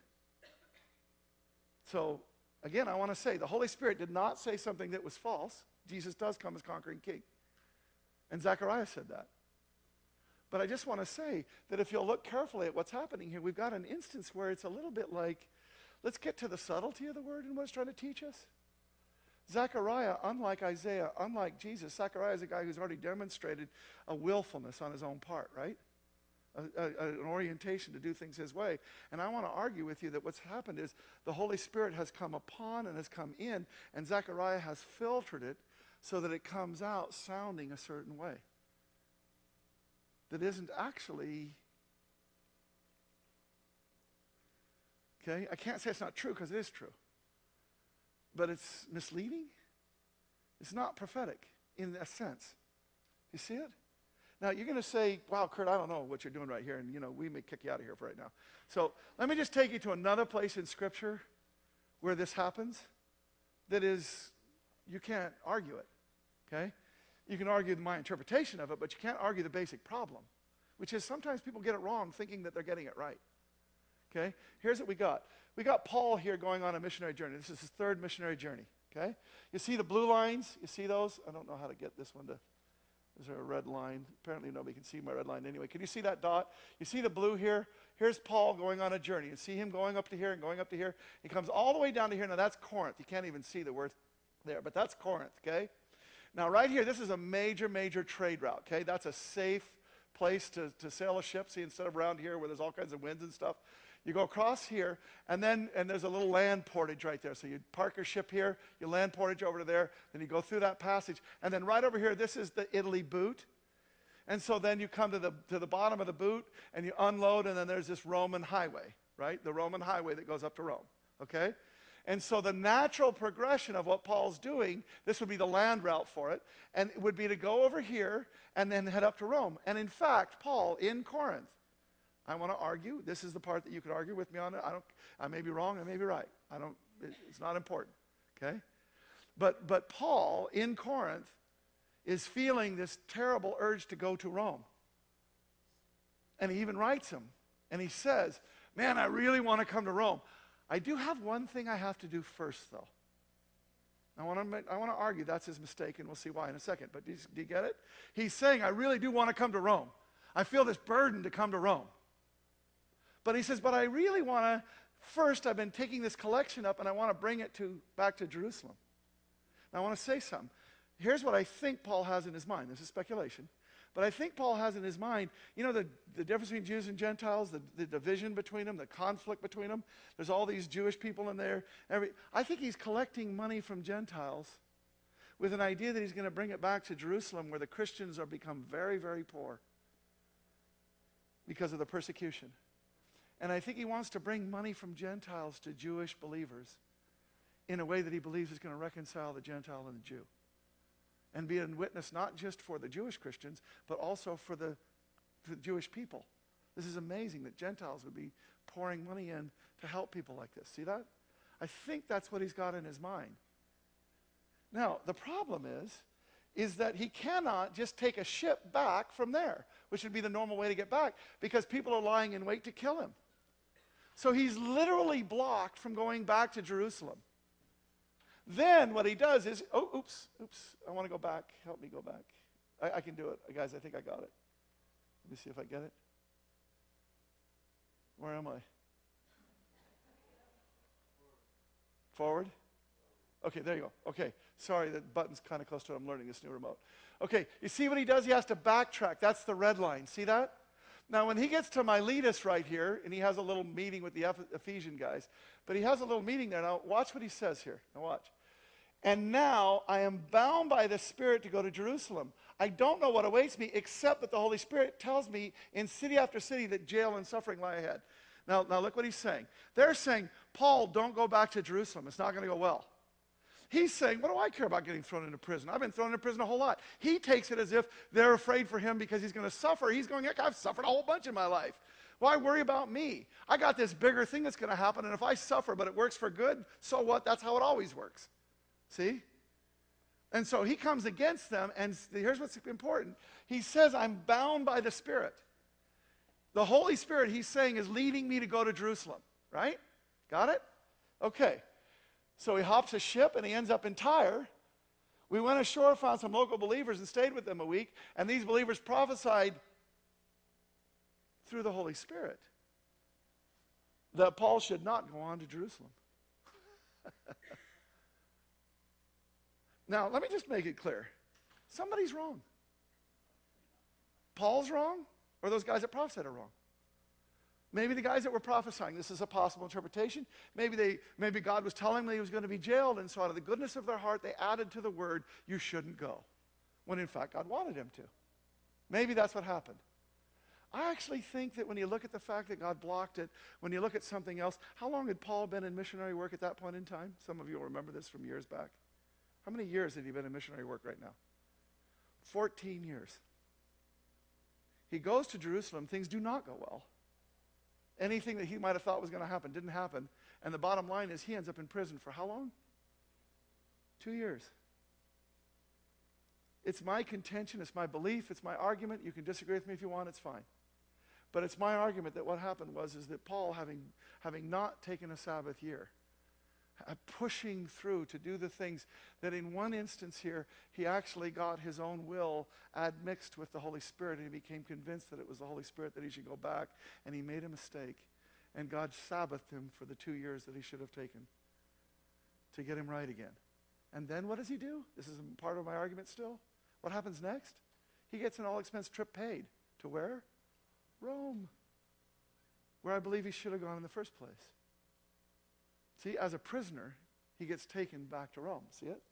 So, again, I want to say the Holy Spirit did not say something that was false. Jesus does come as conquering king. And Zechariah said that. But I just want to say that if you'll look carefully at what's happening here, we've got an instance where it's a little bit like let's get to the subtlety of the word and what it's trying to teach us. Zechariah, unlike Isaiah, unlike Jesus, Zechariah is a guy who's already demonstrated a willfulness on his own part, right? A, a, an orientation to do things his way. And I want to argue with you that what's happened is the Holy Spirit has come upon and has come in, and Zechariah has filtered it so that it comes out sounding a certain way. that isn't actually. Okay? I can't say it's not true because it is true. But it's misleading. It's not prophetic in a sense. You see it? Now, you're going to say, wow, Kurt, I don't know what you're doing right here, and, you know, we may kick you out of here for right now. So let me just take you to another place in Scripture where this happens that is, you can't argue it, okay? You can argue my interpretation of it, but you can't argue the basic problem, which is sometimes people get it wrong thinking that they're getting it right. Okay? Here's what we got. We got Paul here going on a missionary journey. This is his third missionary journey. Okay? You see the blue lines? You see those? I don't know how to get this one to. Is there a red line? Apparently, nobody can see my red line anyway. Can you see that dot? You see the blue here? Here's Paul going on a journey. You see him going up to here and going up to here. He comes all the way down to here. Now, that's Corinth. You can't even see the word there, but that's Corinth, okay? Now, right here, this is a major, major trade route, okay? That's a safe place to, to sail a ship. See, instead of around here where there's all kinds of winds and stuff, you go across here, and then and there's a little land portage right there. So you park your ship here, you land portage over to there, then you go through that passage, and then right over here, this is the Italy boot. And so then you come to the to the bottom of the boot and you unload, and then there's this Roman highway, right? The Roman highway that goes up to Rome. Okay? And so the natural progression of what Paul's doing, this would be the land route for it, and it would be to go over here and then head up to Rome. And in fact, Paul in Corinth I want to argue. This is the part that you could argue with me on. It. I don't. I may be wrong. I may be right. I don't. It, it's not important. Okay. But but Paul in Corinth is feeling this terrible urge to go to Rome. And he even writes him, and he says, "Man, I really want to come to Rome. I do have one thing I have to do first, though." I want, to I want to argue that's his mistake, and we'll see why in a second. But do you, do you get it? He's saying, I really do want to come to Rome. I feel this burden to come to Rome. But he says, but I really want to, first, I've been taking this collection up and I want to bring it to, back to Jerusalem. Now, I want to say something. Here's what I think Paul has in his mind. This is speculation. But I think Paul has in his mind, you know, the, the difference between Jews and Gentiles, the, the division between them, the conflict between them. There's all these Jewish people in there. Every, I think he's collecting money from Gentiles with an idea that he's going to bring it back to Jerusalem where the Christians are become very, very poor because of the persecution. And I think he wants to bring money from Gentiles to Jewish believers in a way that he believes is going to reconcile the Gentile and the Jew. And be a witness not just for the Jewish Christians, but also for the, the Jewish people. This is amazing that Gentiles would be pouring money in to help people like this. See that? I think that's what he's got in his mind. Now, the problem is, is that he cannot just take a ship back from there, which would be the normal way to get back, because people are lying in wait to kill him. So he's literally blocked from going back to Jerusalem. Then what he does is, oh, oops, oops, I want to go back. Help me go back. I, I, can do it. Guys, I think I got it. Let me see if I get it. Where am I? Forward? Okay, there you go. Okay, sorry, the button's kind of close to it. I'm learning this new remote. Okay, you see what he does? He has to backtrack. That's the red line. See that? Now, when he gets to Miletus right here, and he has a little meeting with the Ephesian guys, but he has a little meeting there. Now, watch what he says here. Now, watch. And now I am bound by the Spirit to go to Jerusalem. I don't know what awaits me, except that the Holy Spirit tells me in city after city that jail and suffering lie ahead. Now, now look what he's saying. They're saying, Paul, don't go back to Jerusalem. It's not going to go well. He's saying, What do I care about getting thrown into prison? I've been thrown into prison a whole lot. He takes it as if they're afraid for him because he's going to suffer. He's going, I've suffered a whole bunch in my life. Why worry about me? I got this bigger thing that's going to happen, and if I suffer but it works for good, so what? That's how it always works. See? And so he comes against them, and here's what's important. He says, I'm bound by the Spirit. The Holy Spirit, he's saying, is leading me to go to Jerusalem, right? Got it? Okay. So he hops a ship and he ends up in Tyre. We went ashore, found some local believers, and stayed with them a week. And these believers prophesied through the Holy Spirit that Paul should not go on to Jerusalem. *laughs* now, let me just make it clear somebody's wrong. Paul's wrong, or those guys that prophesied are wrong. Maybe the guys that were prophesying, this is a possible interpretation. Maybe, they, maybe God was telling them he was going to be jailed, and so out of the goodness of their heart, they added to the word, you shouldn't go, when in fact God wanted him to. Maybe that's what happened. I actually think that when you look at the fact that God blocked it, when you look at something else, how long had Paul been in missionary work at that point in time? Some of you will remember this from years back. How many years had he been in missionary work right now? 14 years. He goes to Jerusalem, things do not go well. Anything that he might have thought was going to happen didn't happen. And the bottom line is he ends up in prison for how long? Two years. It's my contention, it's my belief, it's my argument. You can disagree with me if you want, it's fine. But it's my argument that what happened was is that Paul, having, having not taken a Sabbath year, pushing through to do the things that in one instance here, he actually got his own will admixed with the Holy Spirit and he became convinced that it was the Holy Spirit that he should go back and he made a mistake. And God Sabbathed him for the two years that he should have taken to get him right again. And then what does he do? This is part of my argument still. What happens next? He gets an all expense trip paid. To where? Rome, where I believe he should have gone in the first place. See, as a prisoner, he gets taken back to Rome. See it?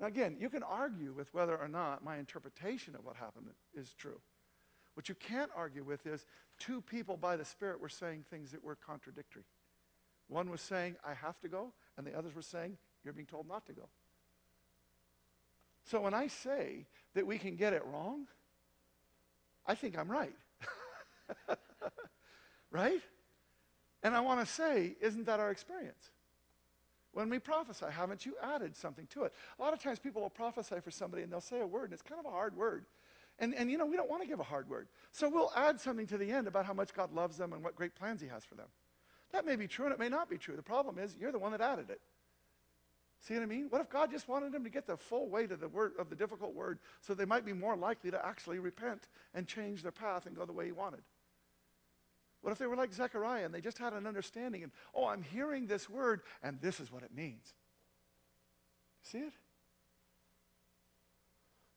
Now, again, you can argue with whether or not my interpretation of what happened is true. What you can't argue with is two people by the Spirit were saying things that were contradictory. One was saying, I have to go, and the others were saying, You're being told not to go. So when I say that we can get it wrong, I think I'm right. *laughs* right? And I want to say, isn't that our experience? When we prophesy, haven't you added something to it? A lot of times people will prophesy for somebody and they'll say a word, and it's kind of a hard word. And, and you know, we don't want to give a hard word. So we'll add something to the end about how much God loves them and what great plans He has for them. That may be true and it may not be true. The problem is you're the one that added it. See what I mean? What if God just wanted them to get the full weight of the word of the difficult word so they might be more likely to actually repent and change their path and go the way he wanted? What if they were like Zechariah and they just had an understanding and, oh, I'm hearing this word and this is what it means? See it?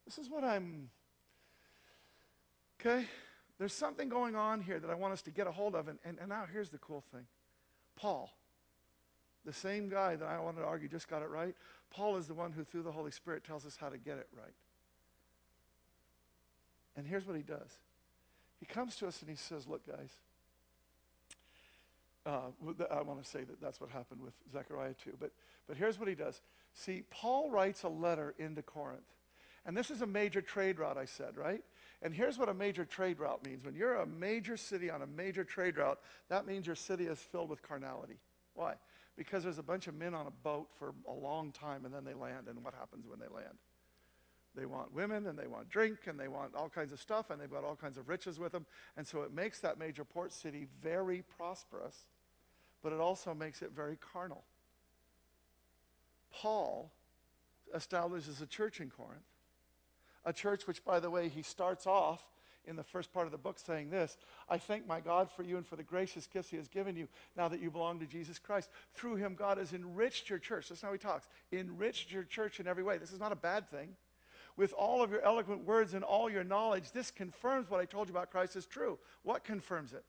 This is what I'm. Okay? There's something going on here that I want us to get a hold of. And, and, and now here's the cool thing Paul, the same guy that I wanted to argue just got it right, Paul is the one who, through the Holy Spirit, tells us how to get it right. And here's what he does he comes to us and he says, Look, guys, uh, I want to say that that's what happened with Zechariah too. But, but here's what he does. See, Paul writes a letter into Corinth. And this is a major trade route, I said, right? And here's what a major trade route means. When you're a major city on a major trade route, that means your city is filled with carnality. Why? Because there's a bunch of men on a boat for a long time and then they land. And what happens when they land? They want women and they want drink and they want all kinds of stuff and they've got all kinds of riches with them. And so it makes that major port city very prosperous, but it also makes it very carnal. Paul establishes a church in Corinth, a church which, by the way, he starts off in the first part of the book saying this I thank my God for you and for the gracious gifts he has given you now that you belong to Jesus Christ. Through him, God has enriched your church. That's how he talks. Enriched your church in every way. This is not a bad thing with all of your eloquent words and all your knowledge, this confirms what I told you about Christ is true. What confirms it?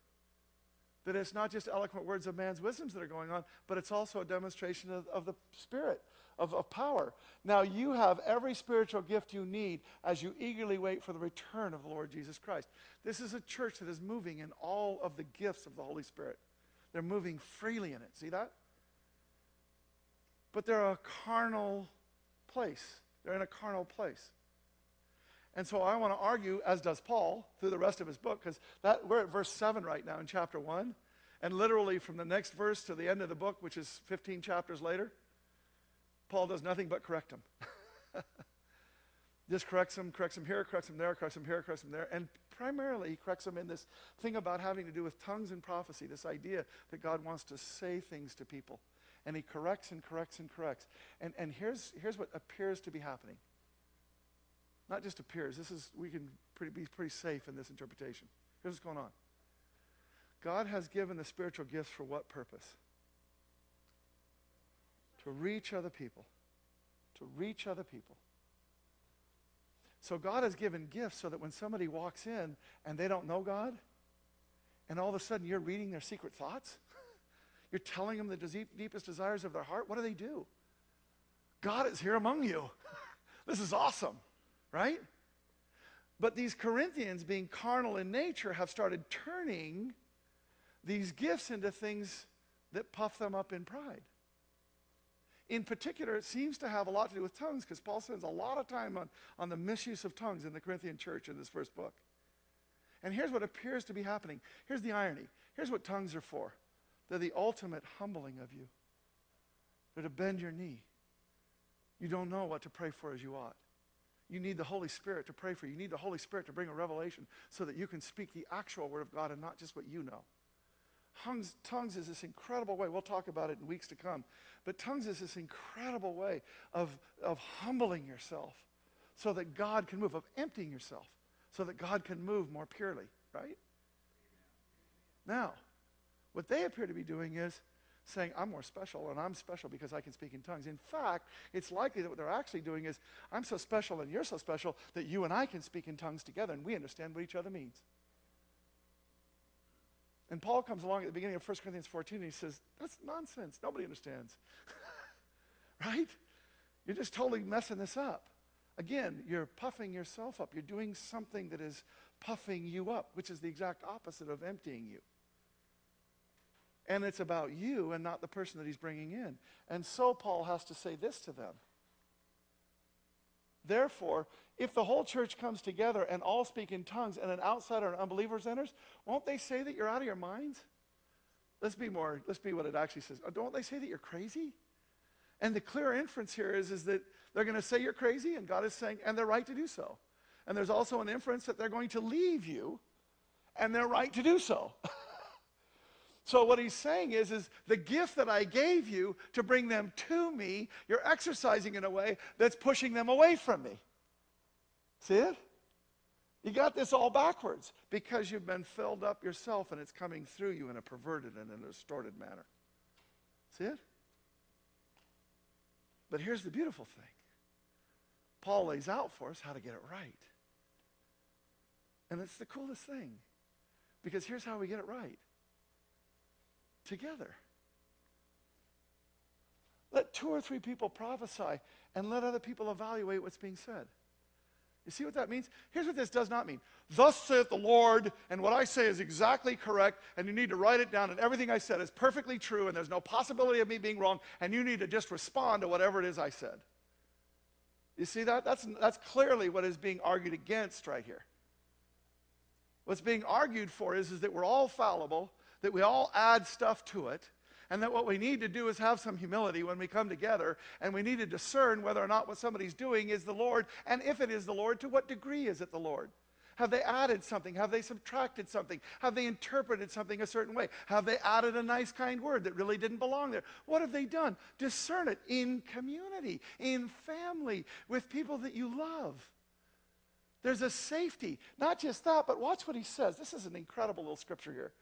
That it's not just eloquent words of man's wisdoms that are going on, but it's also a demonstration of, of the Spirit, of, of power. Now, you have every spiritual gift you need as you eagerly wait for the return of the Lord Jesus Christ. This is a church that is moving in all of the gifts of the Holy Spirit. They're moving freely in it. See that? But they're a carnal place. They're in a carnal place. And so I want to argue, as does Paul, through the rest of his book, because we're at verse 7 right now in chapter 1. And literally from the next verse to the end of the book, which is 15 chapters later, Paul does nothing but correct *laughs* them. Just corrects them, corrects them here, corrects them there, corrects them here, corrects them there. And primarily, he corrects them in this thing about having to do with tongues and prophecy, this idea that God wants to say things to people and he corrects and corrects and corrects. And, and here's, here's what appears to be happening. Not just appears, this is, we can pretty, be pretty safe in this interpretation. Here's what's going on God has given the spiritual gifts for what purpose? To reach other people. To reach other people. So God has given gifts so that when somebody walks in and they don't know God, and all of a sudden you're reading their secret thoughts, *laughs* you're telling them the deep, deepest desires of their heart. What do they do? God is here among you. *laughs* this is awesome, right? But these Corinthians, being carnal in nature, have started turning these gifts into things that puff them up in pride. In particular, it seems to have a lot to do with tongues because Paul spends a lot of time on, on the misuse of tongues in the Corinthian church in this first book. And here's what appears to be happening. Here's the irony. Here's what tongues are for they're the ultimate humbling of you, they're to bend your knee. You don't know what to pray for as you ought. You need the Holy Spirit to pray for you. You need the Holy Spirit to bring a revelation so that you can speak the actual Word of God and not just what you know. Tongues, tongues is this incredible way. We'll talk about it in weeks to come. But tongues is this incredible way of, of humbling yourself so that God can move, of emptying yourself so that God can move more purely, right? Now, what they appear to be doing is saying, I'm more special and I'm special because I can speak in tongues. In fact, it's likely that what they're actually doing is, I'm so special and you're so special that you and I can speak in tongues together and we understand what each other means. And Paul comes along at the beginning of 1 Corinthians 14 and he says, That's nonsense. Nobody understands. *laughs* right? You're just totally messing this up. Again, you're puffing yourself up. You're doing something that is puffing you up, which is the exact opposite of emptying you. And it's about you and not the person that he's bringing in. And so Paul has to say this to them. Therefore, if the whole church comes together and all speak in tongues and an outsider and unbelievers enters, won't they say that you're out of your minds? Let's be more, let's be what it actually says. Uh, don't they say that you're crazy? And the clear inference here is, is that they're going to say you're crazy, and God is saying, and they're right to do so. And there's also an inference that they're going to leave you, and they're right to do so. *laughs* so what he's saying is, is the gift that I gave you to bring them to me, you're exercising in a way that's pushing them away from me. See it? You got this all backwards because you've been filled up yourself and it's coming through you in a perverted and a distorted manner. See it? But here's the beautiful thing Paul lays out for us how to get it right. And it's the coolest thing because here's how we get it right together. Let two or three people prophesy and let other people evaluate what's being said. You see what that means? Here's what this does not mean. Thus saith the Lord, and what I say is exactly correct, and you need to write it down, and everything I said is perfectly true, and there's no possibility of me being wrong, and you need to just respond to whatever it is I said. You see that? That's, that's clearly what is being argued against right here. What's being argued for is, is that we're all fallible, that we all add stuff to it, and that what we need to do is have some humility when we come together, and we need to discern whether or not what somebody's doing is the Lord, and if it is the Lord, to what degree is it the Lord? Have they added something? Have they subtracted something? Have they interpreted something a certain way? Have they added a nice, kind word that really didn't belong there? What have they done? Discern it in community, in family, with people that you love. There's a safety. Not just that, but watch what he says. This is an incredible little scripture here.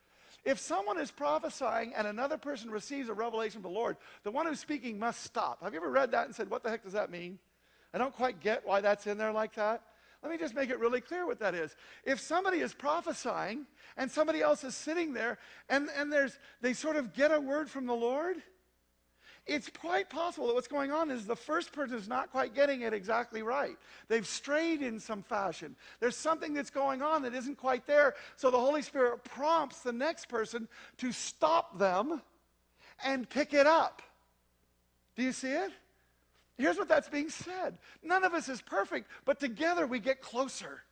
If someone is prophesying and another person receives a revelation from the Lord, the one who's speaking must stop. Have you ever read that and said, What the heck does that mean? I don't quite get why that's in there like that. Let me just make it really clear what that is. If somebody is prophesying and somebody else is sitting there and, and there's, they sort of get a word from the Lord, it's quite possible that what's going on is the first person is not quite getting it exactly right. They've strayed in some fashion. There's something that's going on that isn't quite there. So the Holy Spirit prompts the next person to stop them and pick it up. Do you see it? Here's what that's being said None of us is perfect, but together we get closer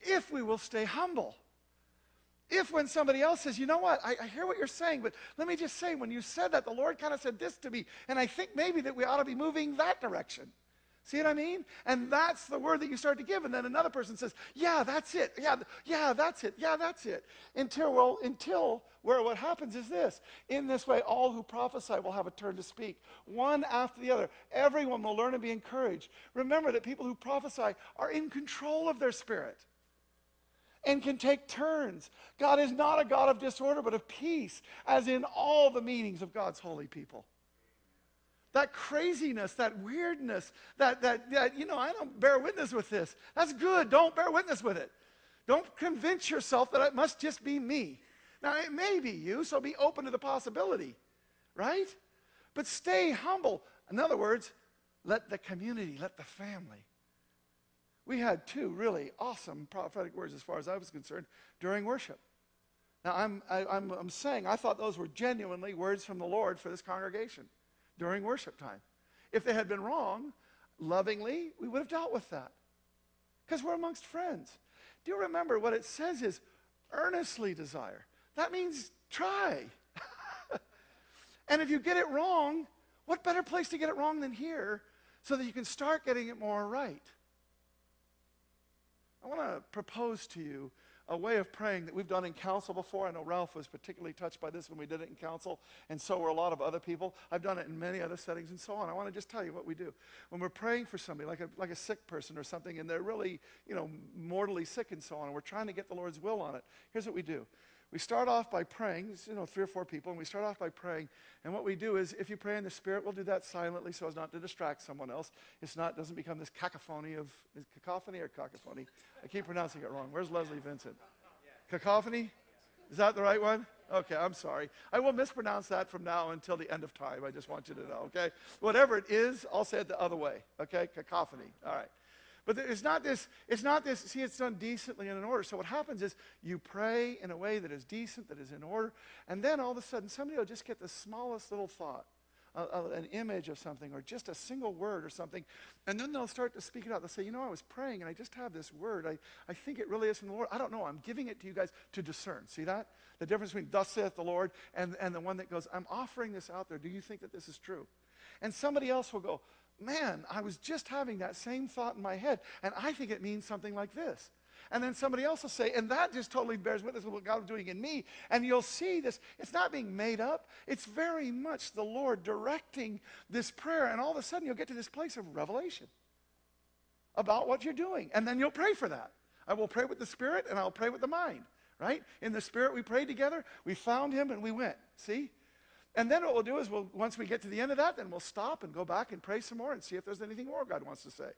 if we will stay humble. If when somebody else says, you know what, I, I, hear what you're saying, but let me just say, when you said that, the Lord kind of said this to me, and I think maybe that we ought to be moving that direction. See what I mean? And that's the word that you start to give. And then another person says, Yeah, that's it. Yeah, yeah, that's it. Yeah, that's it. Until, well, until where what happens is this. In this way, all who prophesy will have a turn to speak, one after the other. Everyone will learn and be encouraged. Remember that people who prophesy are in control of their spirit and can take turns. God is not a God of disorder, but of peace, as in all the meetings of God's holy people that craziness, that weirdness, that, that, that, you know, I don't bear witness with this. That's good. Don't bear witness with it. Don't convince yourself that it must just be me. Now, it may be you, so be open to the possibility, right? But stay humble. In other words, let the community, let the family, We had two really awesome prophetic words, as far as I was concerned, during worship. Now, I'm, I, am i am i am saying I thought those were genuinely words from the Lord for this congregation during worship time. If they had been wrong, lovingly, we would have dealt with that because we're amongst friends. Do you remember what it says is earnestly desire? That means try. *laughs* and if you get it wrong, what better place to get it wrong than here so that you can start getting it more right? I want to propose to you a way of praying that we've done in council before. I know Ralph was particularly touched by this when we did it in council, and so were a lot of other people. I've done it in many other settings and so on. I want to just tell you what we do. When we're praying for somebody, like a, like a sick person or something, and they're really, you know, mortally sick and so on, and we're trying to get the Lord's will on it, here's what we do. We start off by praying, you know, three or four people, and we start off by praying. And what we do is, if you pray in the Spirit, we'll do that silently so as not to distract someone else. It's not, doesn't become this cacophony of, cacophony or cacophony? I keep pronouncing it wrong. Where's Leslie Vincent? Cacophony? Is that the right one? Okay, I'm sorry. I will mispronounce that from now until the end of time. I just want you to know, okay? Whatever it is, I'll say it the other way, okay? Cacophony. All right. But it's not this, it's not this, see, it's done decently and in order. So what happens is you pray in a way that is decent, that is in order, and then all of a sudden somebody will just get the smallest little thought uh, an image of something or just a single word or something. And then they'll start to speak it out. They'll say, You know, I was praying and I just have this word. I, I think it really is from the Lord. I don't know. I'm giving it to you guys to discern. See that? The difference between thus saith the Lord and, and the one that goes, I'm offering this out there. Do you think that this is true? And somebody else will go, Man, I was just having that same thought in my head, and I think it means something like this. And then somebody else will say, and that just totally bears witness to what God is doing in me. And you'll see this. It's not being made up, it's very much the Lord directing this prayer. And all of a sudden, you'll get to this place of revelation about what you're doing. And then you'll pray for that. I will pray with the Spirit and I'll pray with the mind, right? In the Spirit, we prayed together, we found Him, and we went. See? And then what we'll do is, we'll, once we get to the end of that, then we'll stop and go back and pray some more and see if there's anything more God wants to say.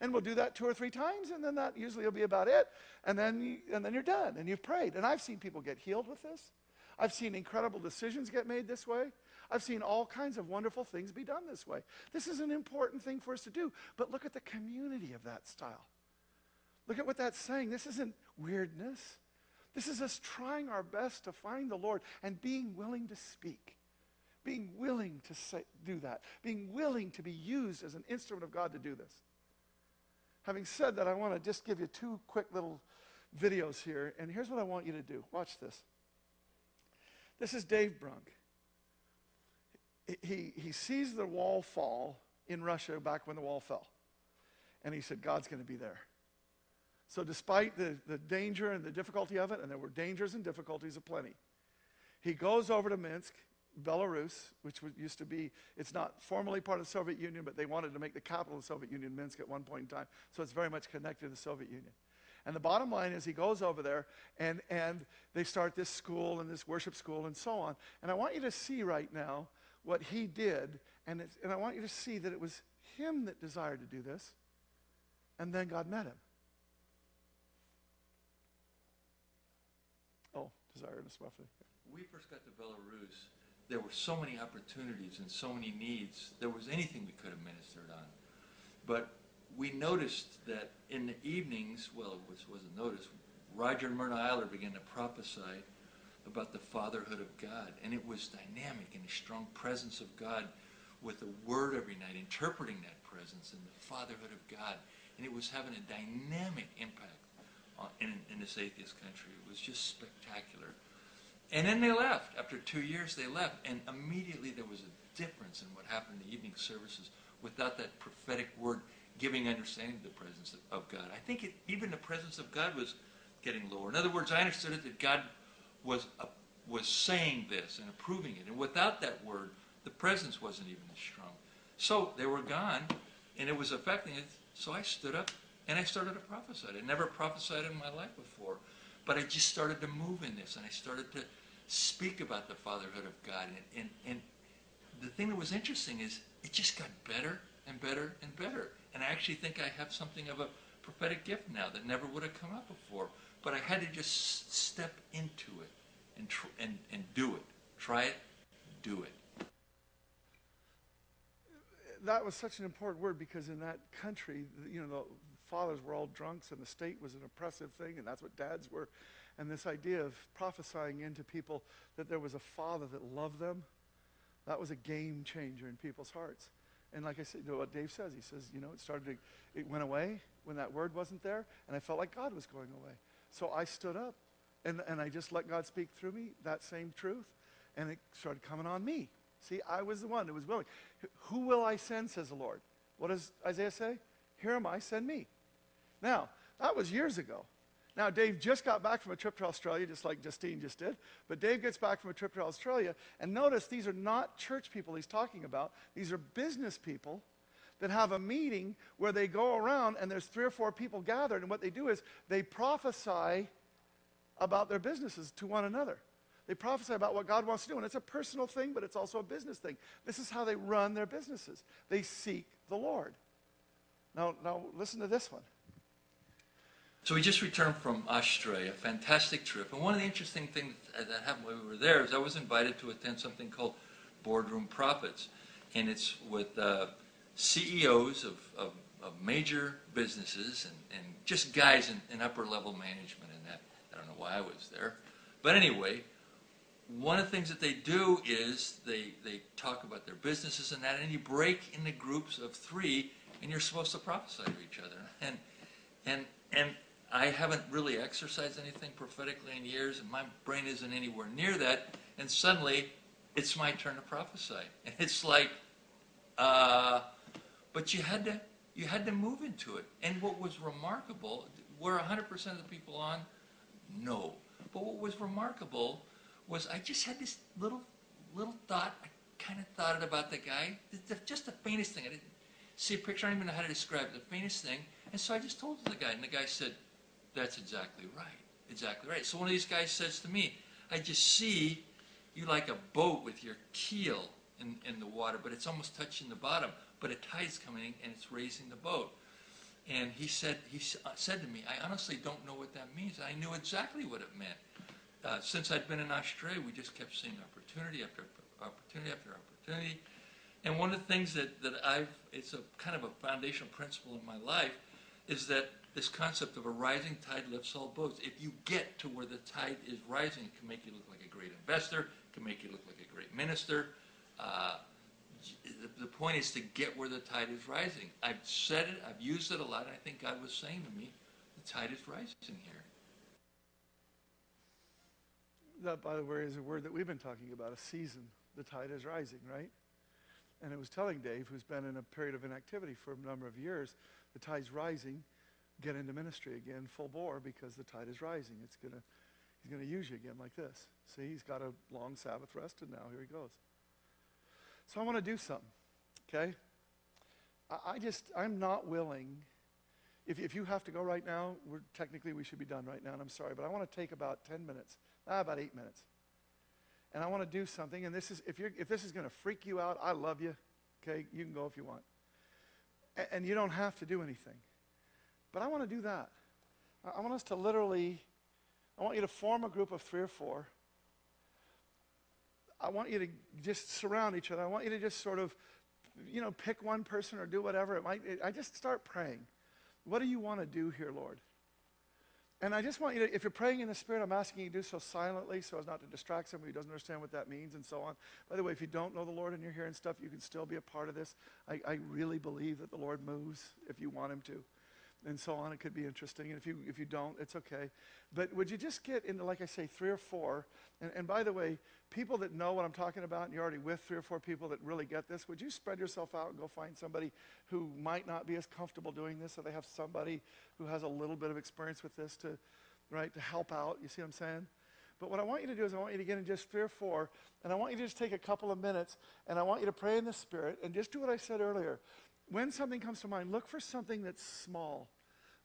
And we'll do that two or three times, and then that usually will be about it. And then, you, and then you're done, and you've prayed. And I've seen people get healed with this. I've seen incredible decisions get made this way. I've seen all kinds of wonderful things be done this way. This is an important thing for us to do. But look at the community of that style. Look at what that's saying. This isn't weirdness. This is us trying our best to find the Lord and being willing to speak, being willing to say, do that, being willing to be used as an instrument of God to do this. Having said that, I want to just give you two quick little videos here. And here's what I want you to do watch this. This is Dave Brunk. He, he sees the wall fall in Russia back when the wall fell. And he said, God's going to be there. So, despite the, the danger and the difficulty of it, and there were dangers and difficulties aplenty, he goes over to Minsk. Belarus, which used to be, it's not formally part of the Soviet Union, but they wanted to make the capital of the Soviet Union Minsk at one point in time. So it's very much connected to the Soviet Union. And the bottom line is he goes over there and, and they start this school and this worship school and so on. And I want you to see right now what he did. And, and I want you to see that it was him that desired to do this. And then God met him. Oh, desire and a We first got to Belarus there were so many opportunities and so many needs. There was anything we could have ministered on. But we noticed that in the evenings, well, it was, wasn't noticed, Roger and Myrna Eiler began to prophesy about the fatherhood of God. And it was dynamic and a strong presence of God with the word every night, interpreting that presence and the fatherhood of God. And it was having a dynamic impact uh, in, in this atheist country. It was just spectacular. And then they left. After two years, they left. And immediately there was a difference in what happened in the evening services without that prophetic word giving understanding of the presence of, of God. I think it, even the presence of God was getting lower. In other words, I understood it that God was, uh, was saying this and approving it. And without that word, the presence wasn't even as strong. So they were gone, and it was affecting it. So I stood up and I started to prophesy. I never prophesied in my life before. But I just started to move in this, and I started to speak about the fatherhood of God. And, and, and the thing that was interesting is it just got better and better and better. And I actually think I have something of a prophetic gift now that never would have come up before. But I had to just step into it and, tr- and, and do it. Try it, do it. That was such an important word because in that country, you know, fathers were all drunks and the state was an oppressive thing and that's what dads were. And this idea of prophesying into people that there was a father that loved them, that was a game changer in people's hearts. And like I said, you know what Dave says, he says, you know, it started to, it went away when that word wasn't there, and I felt like God was going away. So I stood up and, and I just let God speak through me, that same truth, and it started coming on me. See, I was the one who was willing. Who will I send, says the Lord. What does Isaiah say? Here am I, send me. Now, that was years ago. Now, Dave just got back from a trip to Australia, just like Justine just did. But Dave gets back from a trip to Australia, and notice these are not church people he's talking about. These are business people that have a meeting where they go around and there's three or four people gathered, and what they do is they prophesy about their businesses to one another. They prophesy about what God wants to do, and it's a personal thing, but it's also a business thing. This is how they run their businesses. They seek the Lord. Now, now listen to this one. So we just returned from Australia, a fantastic trip. And one of the interesting things that happened while we were there is I was invited to attend something called Boardroom Prophets. And it's with uh, CEOs of, of, of, major businesses and, and just guys in, in upper level management and that. I don't know why I was there. But anyway, one of the things that they do is they, they talk about their businesses and that, and you break into groups of three, and you're supposed to prophesy to each other. And, and, and I haven't really exercised anything prophetically in years, and my brain isn't anywhere near that. And suddenly, it's my turn to prophesy. *laughs* And it's like, uh, but you had to you had to move into it. And what was remarkable, were 100% of the people on? No. But what was remarkable was I just had this little little thought. I kind of thought it about the guy, just the faintest thing. I didn't see a picture. I don't even know how to describe it. The faintest thing. And so I just told the guy, and the guy said, that's exactly right. Exactly right. So one of these guys says to me, I just see you like a boat with your keel in, in the water, but it's almost touching the bottom. But a tide's coming and it's raising the boat. And he said, he uh, said to me, I honestly don't know what that means. I knew exactly what it meant. Uh, since I'd been in Australia, we just kept seeing opportunity after opportunity after opportunity. And one of the things that, that I've, it's a kind of a foundational principle in my life, is that this concept of a rising tide lifts all boats. If you get to where the tide is rising, it can make you look like a great investor, it can make you look like a great minister. Uh, the, the point is to get where the tide is rising. I've said it, I've used it a lot, and I think God was saying to me, the tide is rising here. That, by the way, is a word that we've been talking about a season. The tide is rising, right? And it was telling Dave, who's been in a period of inactivity for a number of years, the tide's rising get into ministry again full bore because the tide is rising. It's gonna, he's going to use you again like this. See, he's got a long Sabbath rest, and now here he goes. So I want to do something, okay? I, I just, I'm not willing. If, if you have to go right now, we're, technically we should be done right now, and I'm sorry, but I want to take about 10 minutes, ah, about eight minutes. And I want to do something, and this is, if, you're, if this is going to freak you out, I love you, okay? You can go if you want. and, and you don't have to do anything. But I want to do that. I want us to literally, I want you to form a group of three or four. I want you to just surround each other. I want you to just sort of, you know, pick one person or do whatever. It might, it, I just start praying. What do you want to do here, Lord? And I just want you to, if you're praying in the Spirit, I'm asking you to do so silently so as not to distract somebody who doesn't understand what that means and so on. By the way, if you don't know the Lord and you're hearing stuff, you can still be a part of this. I, I really believe that the Lord moves if you want Him to and so on. It could be interesting. And if you, if you don't, it's okay. But would you just get into, like I say, three or four? And, and by the way, people that know what I'm talking about, and you're already with three or four people that really get this, would you spread yourself out and go find somebody who might not be as comfortable doing this, so they have somebody who has a little bit of experience with this to, right, to help out? You see what I'm saying? But what I want you to do is I want you to get in just three or four, and I want you to just take a couple of minutes, and I want you to pray in the Spirit, and just do what I said earlier when something comes to mind, look for something that's small.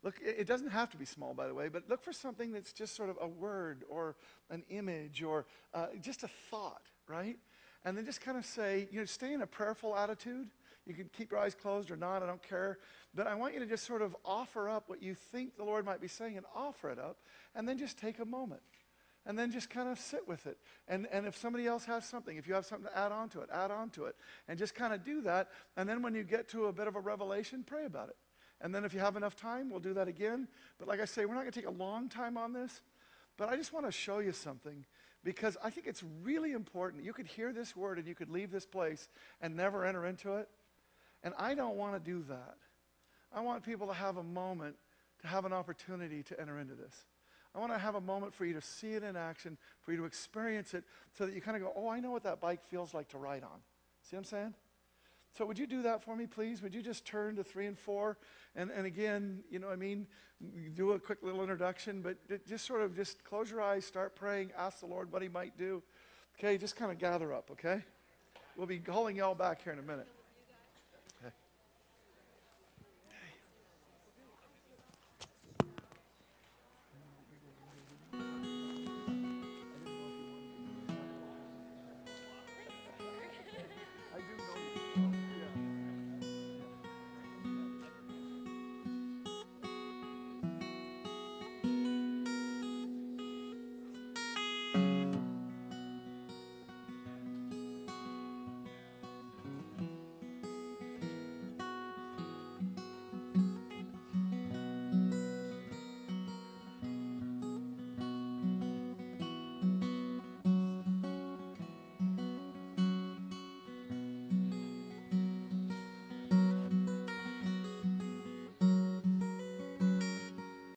Look, it doesn't have to be small, by the way, but look for something that's just sort of a word or an image or uh, just a thought, right? And then just kind of say, you know, stay in a prayerful attitude. You can keep your eyes closed or not, I don't care. But I want you to just sort of offer up what you think the Lord might be saying and offer it up, and then just take a moment. And then just kind of sit with it. And, and if somebody else has something, if you have something to add on to it, add on to it. And just kind of do that. And then when you get to a bit of a revelation, pray about it And then if you have enough time, we'll do that again. But like I say, we're not going to take a long time on this. But I just want to show you something because I think it's really important. You could hear this word and you could leave this place and never enter into it. And I don't want to do that. I want people to have a moment to have an opportunity to enter into this. I want to have a moment for you to see it in action, for you to experience it, so that you kind of go, oh, I know what that bike feels like to ride on. See what I'm saying? So would you do that for me, please? Would you just turn to three and four? And, and again, you know, I mean, do a quick little introduction, but just sort of just close your eyes, start praying, ask the Lord what he might do. Okay, just kind of gather up, okay? We'll be calling y'all back here in a minute.